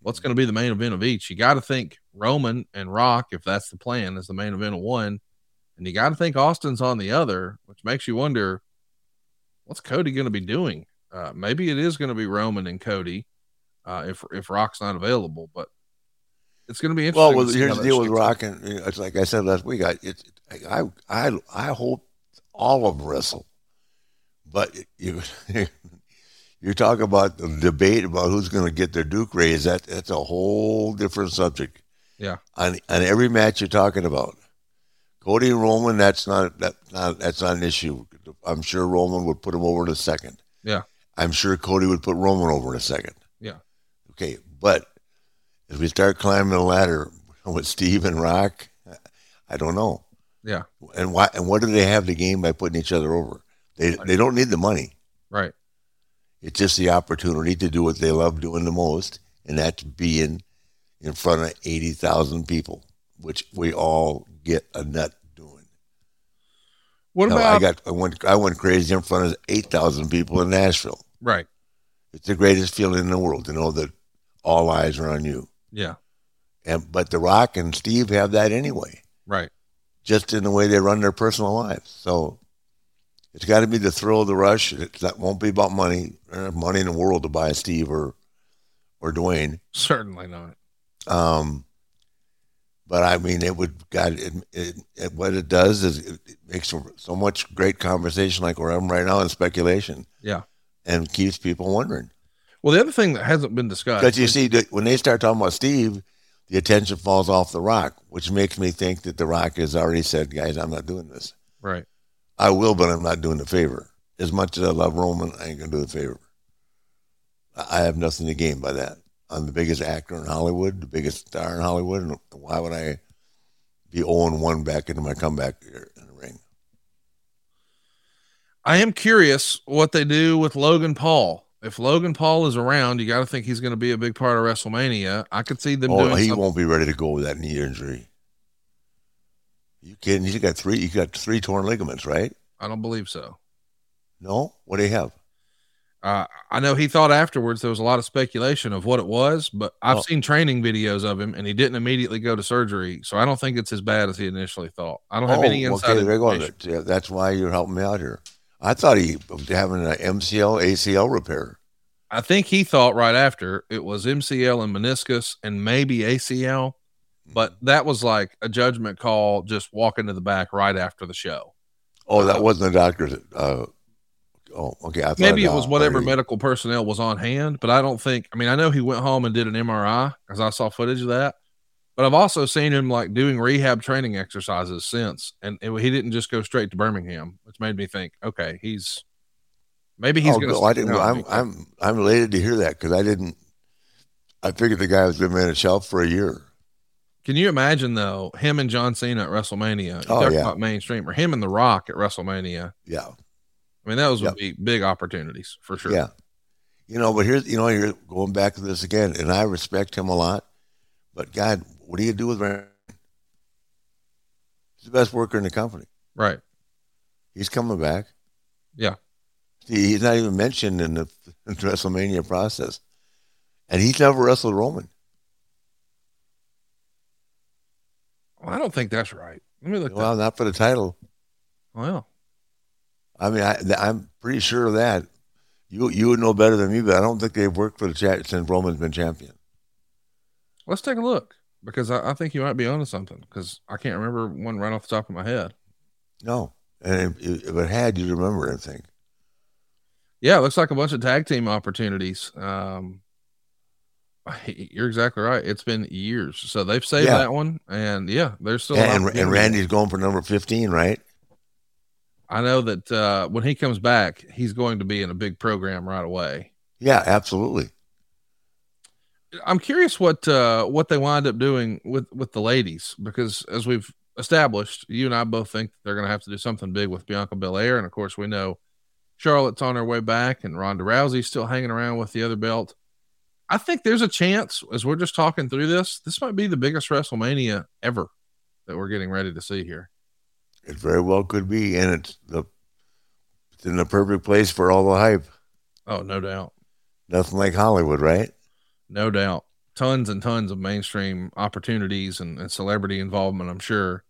What's going to be the main event of each? You got to think Roman and Rock, if that's the plan, is the main event of one and you got to think Austin's on the other, which makes you wonder what's Cody going to be doing? Uh, maybe it is going to be Roman and Cody uh, if if Rock's not available, but it's going to be interesting. Well, well here's the deal with Rock, and you know, it's like I said last week. I it, I I I hope all of wrestle, but you you talk about the debate about who's going to get their Duke raised. That that's a whole different subject. Yeah, on on every match you're talking about. Cody and Roman, that's not that not that's not an issue. I'm sure Roman would put him over in a second. Yeah. I'm sure Cody would put Roman over in a second. Yeah. Okay, but if we start climbing the ladder with Steve and Rock, I don't know. Yeah. And why? And what do they have to gain by putting each other over? They they don't need the money. Right. It's just the opportunity to do what they love doing the most, and that's being in front of 80,000 people, which we all get a nut doing. What Hell, about I got I went I went crazy in front of 8,000 people in Nashville. right? It's the greatest feeling in the world to know that all eyes are on you. Yeah, And but The Rock and Steve have that anyway, right. just in the way they run their personal lives. So it's got to be the thrill of the rush. It that won't be about money. There's money in the world to buy Steve or or Dwayne. Certainly not. Um, but I mean, it would God. It, it, it, what it does is it, it makes so, so much great conversation, like we're having right now, and speculation. Yeah. and keeps people wondering. Well, the other thing that hasn't been discussed. Because you see, when they start talking about Steve, the attention falls off the Rock, which makes me think that the Rock has already said, "Guys, I'm not doing this. right. I will, but I'm not doing the favor. As much as I love Roman, I ain't gonna do the favor. I I have nothing to gain by that. I'm the biggest actor in Hollywood, the biggest star in Hollywood, and why would I be 0 1 back into my comeback here in the ring? I am curious what they do with Logan Paul. If Logan Paul is around, you got to think he's going to be a big part of WrestleMania. I could see them Oh, he something. won't be ready to go with that knee injury. You kidding? He's got three. You got three torn ligaments, right? I don't believe so. No. What do you have? Uh, I know he thought afterwards there was a lot of speculation of what it was, but I've Oh. seen training videos of him and he didn't immediately go to surgery. So I don't think it's as bad as he initially thought. I don't have any inside Oh, okay. There you go. yeah, That's why you're helping me out here. I thought he was having an MCL, ACL repair. I think he thought right after it was MCL and meniscus and maybe ACL, but that was like a judgment call just walking to the back right after the show. Oh, that wasn't the doctor's. Uh, oh, okay. I thought Maybe it was whatever already- medical personnel was on hand, but I don't think. I mean, I know he went home and did an MRI because I saw footage of that. But I've also seen him like doing rehab training exercises since, and it, he didn't just go straight to Birmingham, which made me think, okay, he's maybe he's oh, going to. go- I didn't. I'm, I'm I'm elated to hear that because I didn't. I figured the guy was been on a shelf for a year. Can you imagine though him and John Cena at WrestleMania? Oh, yeah. mainstream, or him and The Rock at WrestleMania. Yeah, I mean, those would Yep. be big opportunities for sure. yeah. You know, but here's you know you're going back to this again, and I respect him a lot. But God, what do you do with Rand? He's the best worker in the company. Right. He's coming back. Yeah. See, he's not even mentioned in the, in the WrestleMania process, and he's never wrestled Roman. Well, I don't think that's right. Let me look. Well, not for the title. Well, I mean, I, I'm pretty sure of that. You you would know better than me, but I don't think they've worked for the chat since Roman's been champion. let's take a look because I, I think you might be onto something because I can't remember one right off the top of my head. No, and if, if it had, you'd remember think. Yeah, it looks like a bunch of tag team opportunities. Um, you're exactly right. It's been years, so they've saved Yeah. that one, and yeah, there's still. an And, and. Randy's going for number fifteen, right? I know that uh, when he comes back, he's going to be in a big program right away. Yeah, absolutely. I'm curious what uh, what they wind up doing with with the ladies because as we've established, you and I both think they're going to have to do something big with Bianca Belair, and of course we know Charlotte's on her way back, and Ronda Rousey's still hanging around with the other belt. I think there's a chance as we're just talking through this, this might be the biggest WrestleMania ever that we're getting ready to see here. It very well could be, and it's the it's in the perfect place for all the hype. Oh, no doubt. Nothing like Hollywood, right? No doubt. Tons and tons of mainstream opportunities and, and celebrity involvement, I'm sure.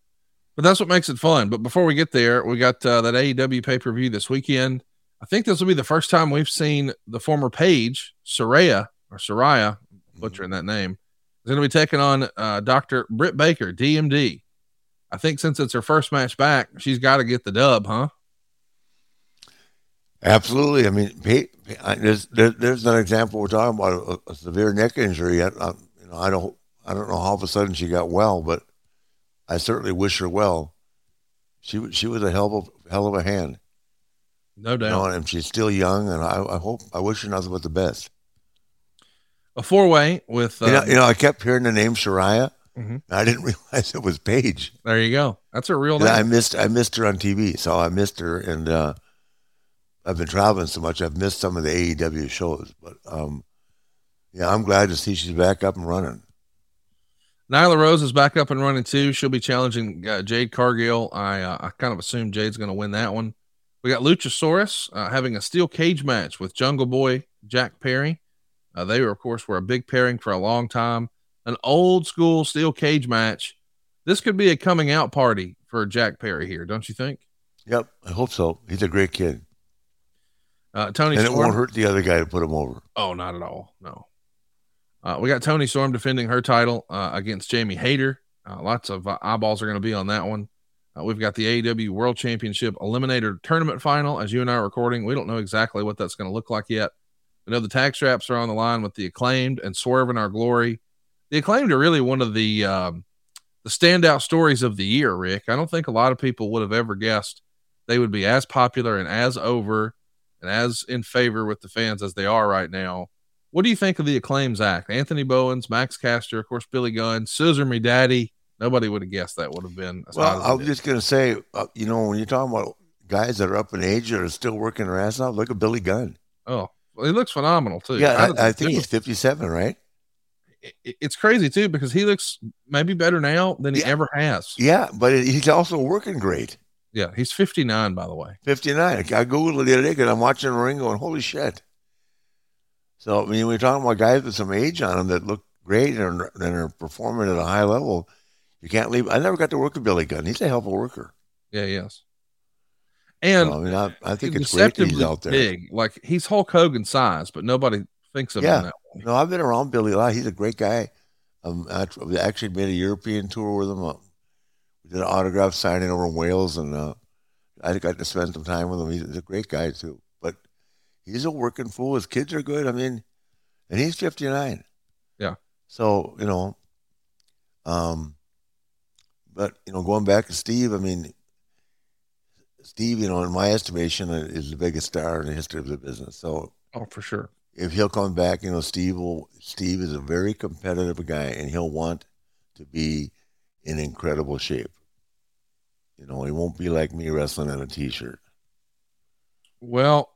But that's what makes it fun. But before we get there, we got uh, that AEW pay per view this weekend. I think this will be the first time we've seen the former page, Soraya, or Soraya, butchering that name, is going to be taking on uh, Dr. Britt Baker, DMD. I think since it's her first match back, she's got to get the dub, huh? Absolutely. I mean, there's there, there's an example we're talking about a, a severe neck injury. I, I, you know, I don't I don't know how all of a sudden she got well, but I certainly wish her well. She was- she was a hell of a, hell of a hand, No you doubt. know, and she's still young, and I, I hope I wish her nothing but the best. A four way with, uh, you know, you know, I kept hearing the name Shariah. Mhm. I didn't realize it was Paige. there you go. That's a real And I name. missed I missed her on TV, so I missed her, and uh, I've been traveling so much, I've missed some of the AEW shows. But um, yeah, I'm glad to see she's back up and running. Nyla Rose is back up and running too. She'll be challenging uh, Jade Cargill. I uh, I kind of assume Jade's going to win that one. We got Luchasaurus uh, having a steel cage match with Jungle Boy Jack Perry. Uh, they were, of course, were a big pairing for a long time. An old school steel cage match. This could be a coming out party for Jack Perry here, don't you think? Yep, I hope so. He's a great kid. Uh, Tony and Storm. it won't hurt the other guy to put him over. Oh, not at all. No. Uh, we got Toni Storm defending her title uh, against Jamie Hayter. Uh, lots of uh, eyeballs are going to be on that one. Uh, we've got the AEW World Championship Eliminator Tournament Final. As you and I are recording, we don't know exactly what that's going to look like yet. We know the tag straps are on the line with the acclaimed and Swerve in Our Glory. The acclaimed are really one of the um, the standout stories of the year. Ric, I don't think a lot of people would have ever guessed they would be as popular and as over and as in favor with the fans as they are right now. What do you think of the acclaims act? Anthony Bowens, Max Caster, of course, Billy Gunn, Scissor Me Daddy. Nobody would have guessed that would have been. well, I was just going to say, uh, you know, when you're talking about guys that are up in age that are still working their ass off, look at Billy Gunn. Oh, well, he looks phenomenal too. Yeah, I, I think he's 57, right? It's crazy too because he looks maybe better now than he Yeah. ever has. Yeah, but he's also working great. Yeah, he's 59 by the way. 59. I Googled it the other day because I'm watching the ring going, holy shit. So, I mean, we're talking about guys with some age on them that look great and are, and are performing at a high level. You can't leave. I never got to work with Billy Gunn. He's a hell of a worker. Yeah, yes. And So, I mean, I, I think it's great that he's out there. big. Like he's Hulk Hogan size, but nobody thinks of Yeah. him that way. No, I've been around Billy a lot. He's a great guy. Um, I actually made a European tour with him. Did an autograph signing over in Wales, and uh, I got to spend some time with him. He's a great guy too. But he's a working fool. His kids are good. I mean, and he's fifty nine. Yeah. So you know, um, but you know, going back to Steve, I mean, Steve, you know, in my estimation, uh, is the biggest star in the history of the business. So Oh, for sure. if he'll come back, you know, Steve will. Steve is a very competitive guy, and he'll want to be in incredible shape. You know, he won't be like me wrestling in a t-shirt. Well,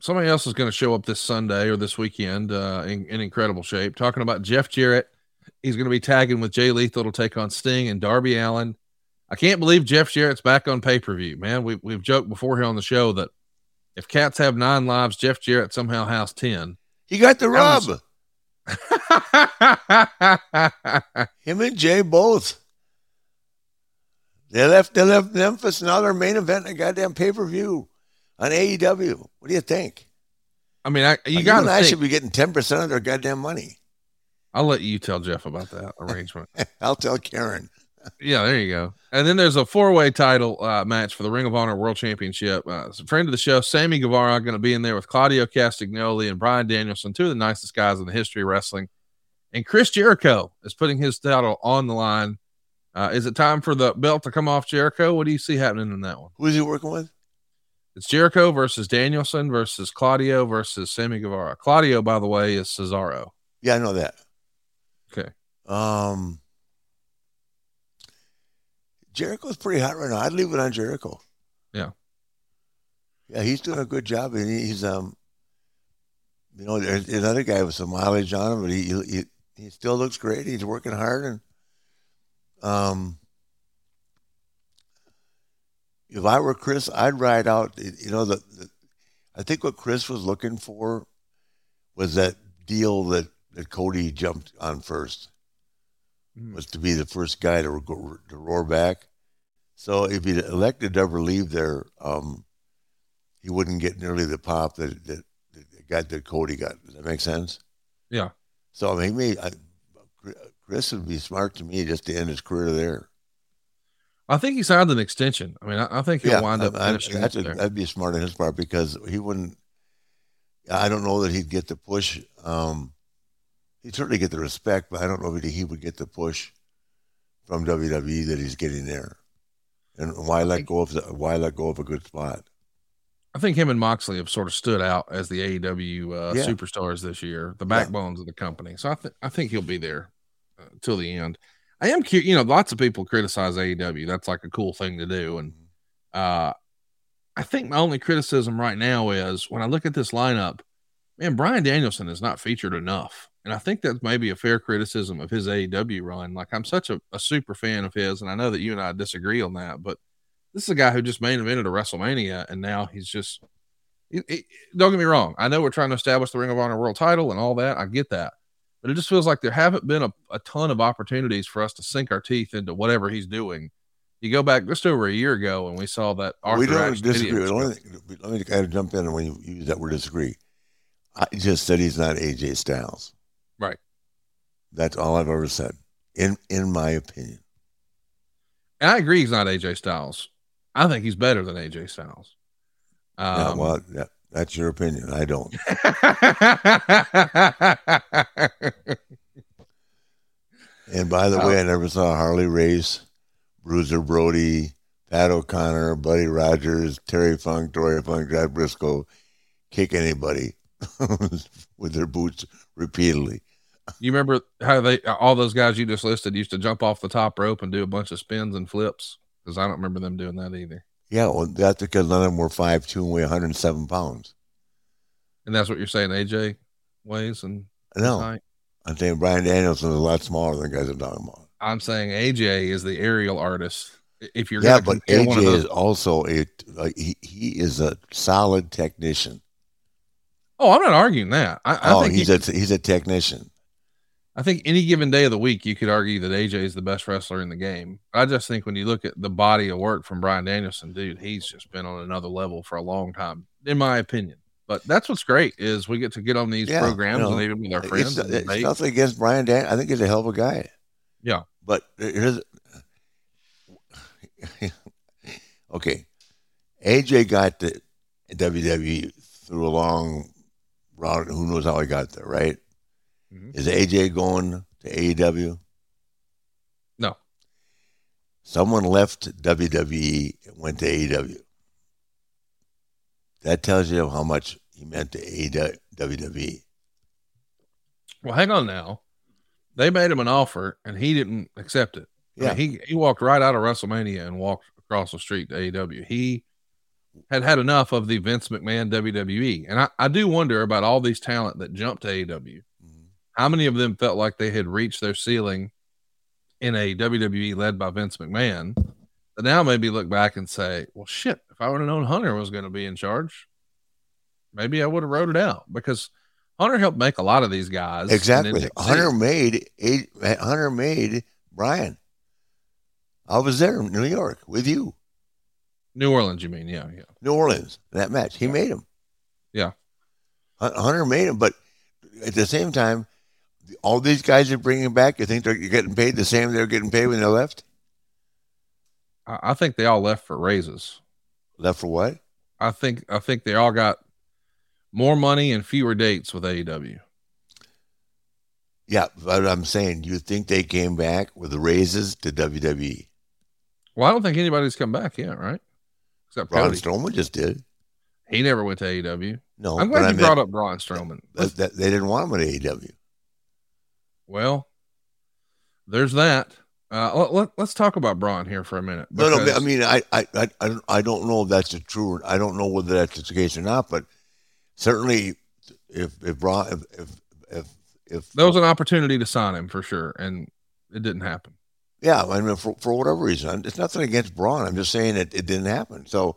somebody else is going to show up this Sunday or this weekend uh, in, in incredible shape. Talking about Jeff Jarrett. He's going to be tagging with Jay Lethal to take on Sting and Darby Allin. I can't believe Jeff Jarrett's back on pay per view, man. We, we've joked before here on the show that if cats have nine lives, Jeff Jarrett somehow has 10. He got the rub. Him and Jay both. They left. They left Memphis. Now they're main event in a goddamn pay per view on AEW. What do you think? I mean, I, you got I should be getting ten percent of their goddamn money. I'll let you tell Jeff about that arrangement. I'll tell Karen. Yeah, there you go. And then there's a four way title uh, match for the Ring of Honor World Championship. Uh, a friend of the show, Sammy Guevara, going to be in there with Claudio Castagnoli and Bryan Danielson, two of the nicest guys in the history of wrestling. And Chris Jericho is putting his title on the line. Uh, is it time for the belt to come off Jericho? What do you see happening in that one? Who's he working with? It's Jericho versus Danielson versus Claudio versus Sammy Guevara. Claudio, by the way, is Cesaro. Yeah, I know that. Okay. Um, Jericho's pretty hot right now. I'd leave it on Jericho. Yeah. Yeah, he's doing a good job, and he's um, you know, there's another guy with some mileage on him, but he he he still looks great. He's working hard, and um, if I were Chris, I'd ride out. You know, the, the I think what Chris was looking for was that deal that that Cody jumped on first Mm. was to be the first guy to, to roar back. So if he elected to ever leave there, um, he wouldn't get nearly the pop that that, that got that Cody got. Does that make sense? Yeah. So I mean, he may, I, Chris would be smart to me just to end his career there. I think he signed an extension. I mean, I, I think he'll wind up I- I- finishing that's a, there. that'd be smart on his part because he wouldn't. I don't know that he'd get the push. Um, he'd certainly get the respect, but I don't know if he would get the push from WWE that he's getting there. And why let go of the, why let go of a good spot? I think him and Moxley have sort of stood out as the AEW uh, Yeah. superstars this year, the backbones of the company. So I think I think he'll be there uh, till the end. I am curious. You know, lots of people criticize AEW. That's like a cool thing to do, and uh, I think my only criticism right now is when I look at this lineup, man, Bryan Danielson is not featured enough. And I think that's maybe a fair criticism of his AEW run. Like I'm such a, a super fan of his, and I know that you and I disagree on that, but this is a guy who just main evented a WrestleMania, and now he's just. It, it, don't get me wrong. I know we're trying to establish the Ring of Honor World Title and all that. I get that, but it just feels like there haven't been a, a ton of opportunities for us to sink our teeth into whatever he's doing. You go back just over a year ago, and we saw that. Arthur we don't Ashe disagree. Let me, let me kind of jump in when you use that word disagree. I just said he's not AJ Styles. Right. That's all I've ever said, in in my opinion. And I agree, he's not AJ Styles. I think he's better than AJ Styles. Um, yeah, well, that, that's your opinion. I don't. and by the oh. way, I never saw Harley Race, Bruiser Brody, Pat O'Connor, Buddy Rogers, Terry Funk, Dory Funk, Jack Brisco kick anybody with their boots repeatedly. You remember how they all those guys you just listed used to jump off the top rope and do a bunch of spins and flips? Because I don't remember them doing that either. Yeah, well, that's because none of them were five two and weigh 107 pounds. And that's what you're saying, AJ weighs and no, height? I'm saying Bryan Danielson is a lot smaller than guys are talking about. I'm saying AJ is the aerial artist. If you're yeah, but AJ is also a like he, he is a solid technician. Oh, I'm not arguing that. I, I oh, think he's he, a he's a technician. I think any given day of the week, you could argue that AJ is the best wrestler in the game. I just think when you look at the body of work from Bryan Danielson, dude, he's just been on another level for a long time, in my opinion. But that's what's great is we get to get on these yeah, programs you know, and even with our friends. It's, it's nothing against Brian Dan. I think he's a hell of a guy. Yeah, but here's okay. AJ got to WWE through a long route. Who knows how he got there, right? Mm-hmm. Is AJ going to AEW? No. Someone left WWE and went to AEW. That tells you how much he meant to WWE. Well, hang on now. They made him an offer and he didn't accept it. Yeah. I mean, he he walked right out of WrestleMania and walked across the street to AEW. He had had enough of the Vince McMahon WWE. And I, I do wonder about all these talent that jumped to AEW how many of them felt like they had reached their ceiling in a WWE led by Vince McMahon? That now maybe look back and say, well, shit, if I would have known Hunter was going to be in charge, maybe I would have wrote it out because Hunter helped make a lot of these guys. Exactly. Hunter made Hunter made Bryan. I was there in New York with you. New Orleans, you mean? Yeah, yeah. New Orleans, that match. He made him. Yeah. Hunter made him, but at the same time, all these guys are bringing back. You think they're getting paid the same they're getting paid when they left? I think they all left for raises. Left for what? I think I think they all got more money and fewer dates with AEW. Yeah, but I'm saying, you think they came back with the raises to WWE? Well, I don't think anybody's come back yet, right? Except Braun Strowman just did. He never went to AEW. No, I'm glad you brought up Braun Strowman. That, that, they didn't want him at AEW. Well, there's that. Uh, let, us talk about Braun here for a minute. No, no. I mean, I, I, I, I don't know if that's a true. I don't know whether that's the case or not. But certainly, if if Braun, if if if, if there was an opportunity to sign him for sure, and it didn't happen. Yeah, I mean, for for whatever reason, it's nothing against Braun. I'm just saying it, it didn't happen. So,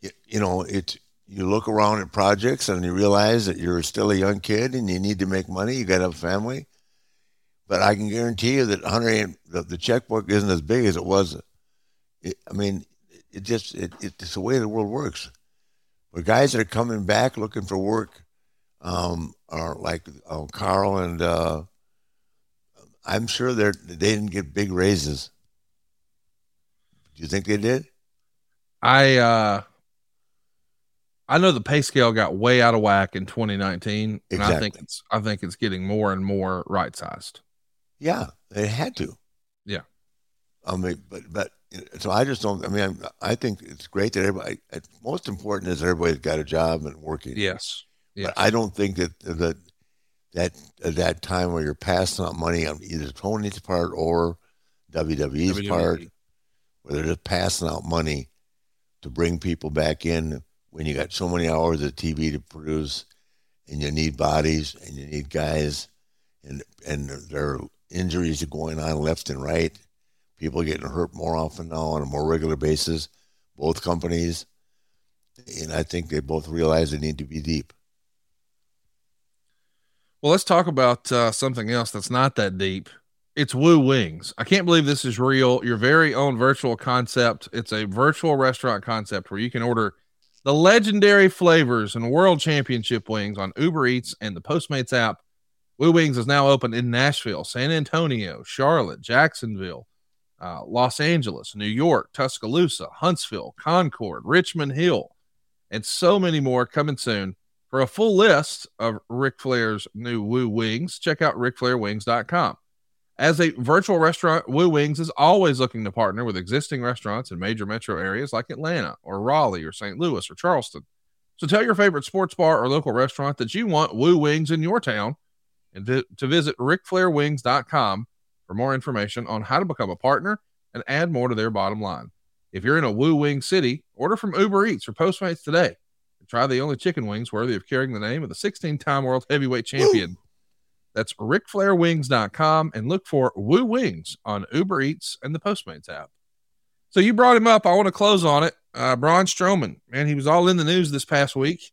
you, you know, it's you look around at projects and you realize that you're still a young kid and you need to make money. You got a family but I can guarantee you that Hunter ain't, the, the checkbook isn't as big as it was. It, I mean, it just it, it's the way the world works. But guys that are coming back looking for work um, are like uh, Karl and uh, I'm sure they they didn't get big raises. Do you think they did? I uh, I know the pay scale got way out of whack in 2019, exactly. and I think it's I think it's getting more and more right sized. Yeah, they had to. Yeah. I mean, but but so I just don't. I mean, I think it's great that everybody. Most important is everybody's got a job and working. Yes. yes. But I don't think that that that that time where you're passing out money on either Tony's part or WWE's WWE. part, where they're just passing out money to bring people back in when you got so many hours of TV to produce, and you need bodies and you need guys, and and there are going on left and right. People getting hurt more often now on a more regular basis. Both companies, and I think they both realize they need to be deep. Well, let's talk about uh, something else that's not that deep. It's Woo Wings. I can't believe this is real. Your very own virtual concept. It's a virtual restaurant concept where you can order the legendary flavors and world championship wings on Uber Eats and the Postmates app. Woo Wings is now open in Nashville, San Antonio, Charlotte, Jacksonville, uh, Los Angeles, New York, Tuscaloosa, Huntsville, Concord, Richmond Hill, and so many more coming soon. For a full list of Ric Flair's new Woo Wings, check out RicFlairWings.com. As a virtual restaurant, Woo Wings is always looking to partner with existing restaurants in major metro areas like Atlanta or Raleigh or St. Louis or Charleston. So tell your favorite sports bar or local restaurant that you want Woo Wings in your town and to, to visit RicFlairWings.com for more information on how to become a partner and add more to their bottom line. If you're in a Woo Wing city, order from Uber Eats or Postmates today and try the only chicken wings worthy of carrying the name of the 16 time world heavyweight champion. Woo! That's RicFlairWings.com and look for Woo Wings on Uber Eats and the Postmates app. So you brought him up. I want to close on it. Uh, Braun Strowman, man, he was all in the news this past week.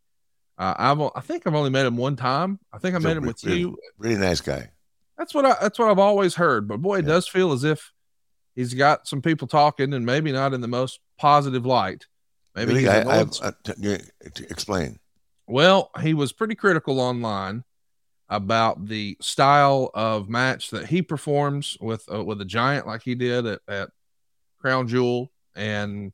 Uh, I've, I think I've only met him one time. I think I met him with really, you. Really nice guy. That's what I, that's what I've always heard. But boy, it yeah. does feel as if he's got some people talking and maybe not in the most positive light. Maybe really, I, I, I, t- explain. Well, he was pretty critical online about the style of match that he performs with uh, with a giant like he did at, at Crown Jewel, and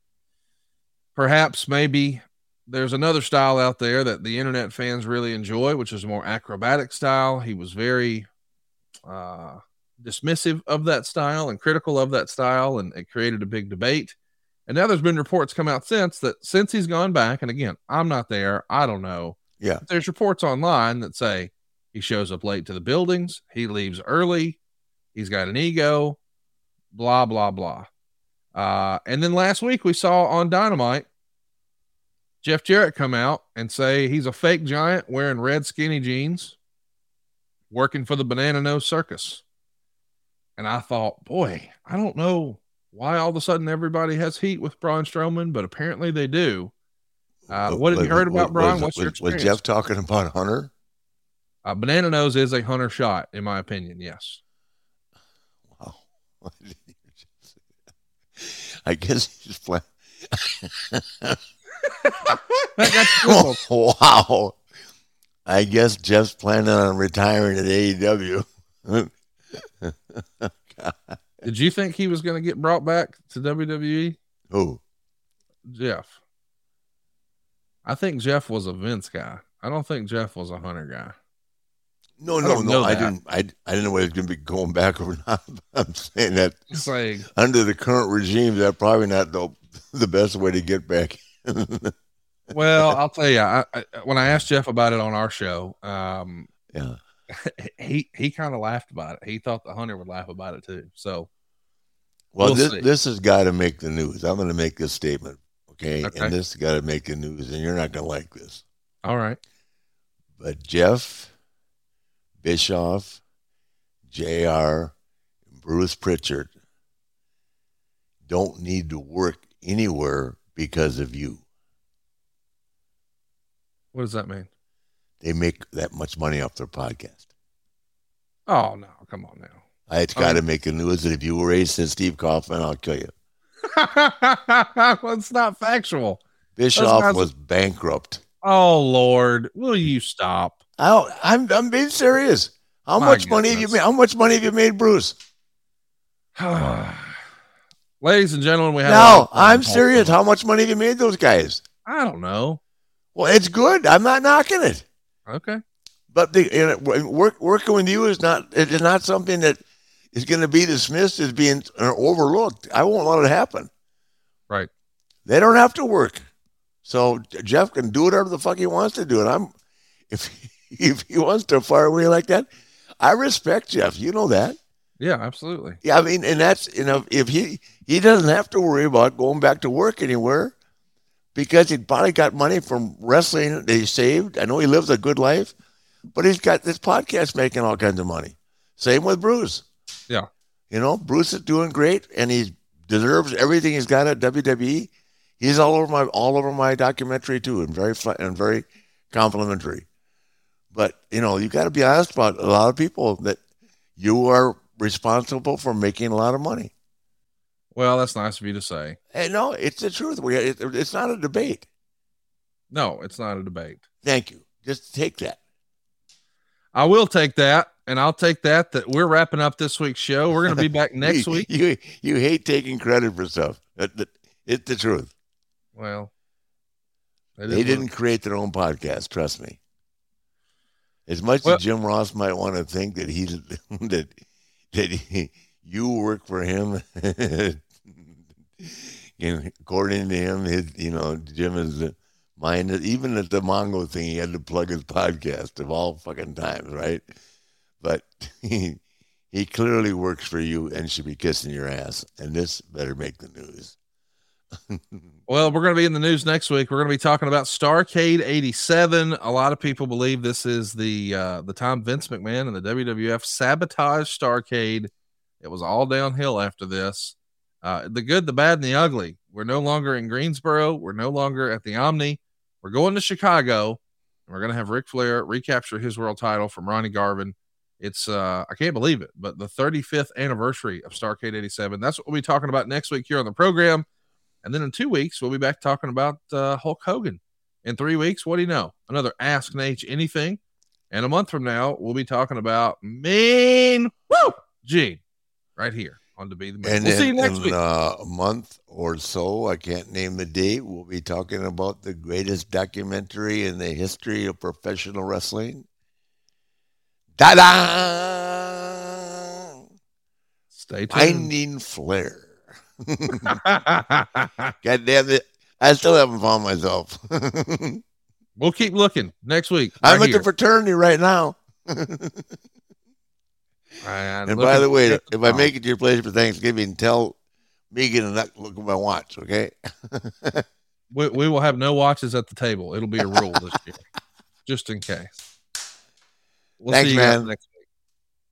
perhaps maybe there's another style out there that the internet fans really enjoy, which is a more acrobatic style. He was very uh, dismissive of that style and critical of that style, and it created a big debate. And now there's been reports come out since that since he's gone back, and again, I'm not there, I don't know. Yeah, there's reports online that say he shows up late to the buildings, he leaves early, he's got an ego, blah blah blah. Uh, and then last week we saw on Dynamite Jeff Jarrett come out and say he's a fake giant wearing red skinny jeans working for the Banana Nose Circus. And I thought, boy, I don't know why all of a sudden everybody has heat with Braun Strowman, but apparently they do. Uh, what have you heard about Braun? What's was, your Was Jeff talking about Hunter? Uh, Banana Nose is a Hunter shot, in my opinion. Yes. Wow. I guess he's just playing. wow. I guess Jeff's planning on retiring at AEW. Did you think he was going to get brought back to WWE? Who? Jeff. I think Jeff was a Vince guy. I don't think Jeff was a Hunter guy. No, no, no. I didn't. I, I didn't know whether it's going to be going back or not. I'm saying that saying, under the current regime, that's probably not the the best way to get back. well, I'll tell you, I, I, when I asked Jeff about it on our show, um, yeah, he he kind of laughed about it. He thought the hunter would laugh about it too. So, well, we'll this see. this has got to make the news. I'm going to make this statement, okay? okay. And this has got to make the news, and you're not going to like this. All right. But Jeff Bischoff, Jr., Bruce Prichard don't need to work anywhere because of you. What does that mean? They make that much money off their podcast. Oh no! Come on now. I got to make the news that if you were raised in Steve Kaufman, I'll kill you. well, it's not factual. Bischoff was bankrupt. Oh Lord, will you stop? I I'm I'm being serious. How My much goodness. money have you made? How much money have you made, Bruce? Ladies and gentlemen, we have. No, I'm serious. How much money have you made those guys? I don't know. Well, it's good. I'm not knocking it. Okay. But the you know, work, working with you is not it is not something that is going to be dismissed as being uh, overlooked. I won't let it happen. Right. They don't have to work. So Jeff can do whatever the fuck he wants to do. And I'm if if he wants to fire away like that, I respect Jeff. You know that. Yeah, absolutely. Yeah, I mean, and that's you know, if he he doesn't have to worry about going back to work anywhere because he probably got money from wrestling that he saved. I know he lives a good life, but he's got this podcast making all kinds of money. Same with Bruce. Yeah. You know, Bruce is doing great and he deserves everything he's got at WWE. He's all over my all over my documentary too, and very and very complimentary. But you know, you got to be honest about a lot of people that you are responsible for making a lot of money. Well, that's nice of you to say. Hey, no, it's the truth. We, it, it's not a debate. No, it's not a debate. Thank you. Just take that. I will take that, and I'll take that. That we're wrapping up this week's show. We're going to be back next you, week. You you hate taking credit for stuff. It's the truth. Well, they didn't create their own podcast. Trust me. As much well, as Jim Ross might want to think that he that that he, you work for him, and according to him, his you know Jim is mind. Even at the Mongo thing, he had to plug his podcast of all fucking times, right? But he he clearly works for you and should be kissing your ass, and this better make the news. Well, we're going to be in the news next week. We're going to be talking about Starcade 87. A lot of people believe this is the uh, the time Vince McMahon and the WWF sabotaged Starcade. It was all downhill after this. Uh, the good, the bad, and the ugly. We're no longer in Greensboro. We're no longer at the Omni. We're going to Chicago. And we're going to have Ric Flair recapture his world title from Ronnie Garvin. It's uh I can't believe it, but the 35th anniversary of Starcade 87. That's what we'll be talking about next week here on the program. And then in two weeks, we'll be back talking about uh, Hulk Hogan. In three weeks, what do you know? Another Ask Naitch anything. And a month from now, we'll be talking about Mean Woo Gene right here on To Be the Man. And we'll see you next in, week. Uh, a month or so, I can't name the date, we'll be talking about the greatest documentary in the history of professional wrestling. Da da! Stay tuned. Finding Flair. God damn it. I still haven't found myself. we'll keep looking next week. Right I'm at here. the fraternity right now. and by the way, if I make it to your place for Thanksgiving, tell Megan and not look at my watch, okay? we, we will have no watches at the table. It'll be a rule this year, just in case. We'll Thanks, man.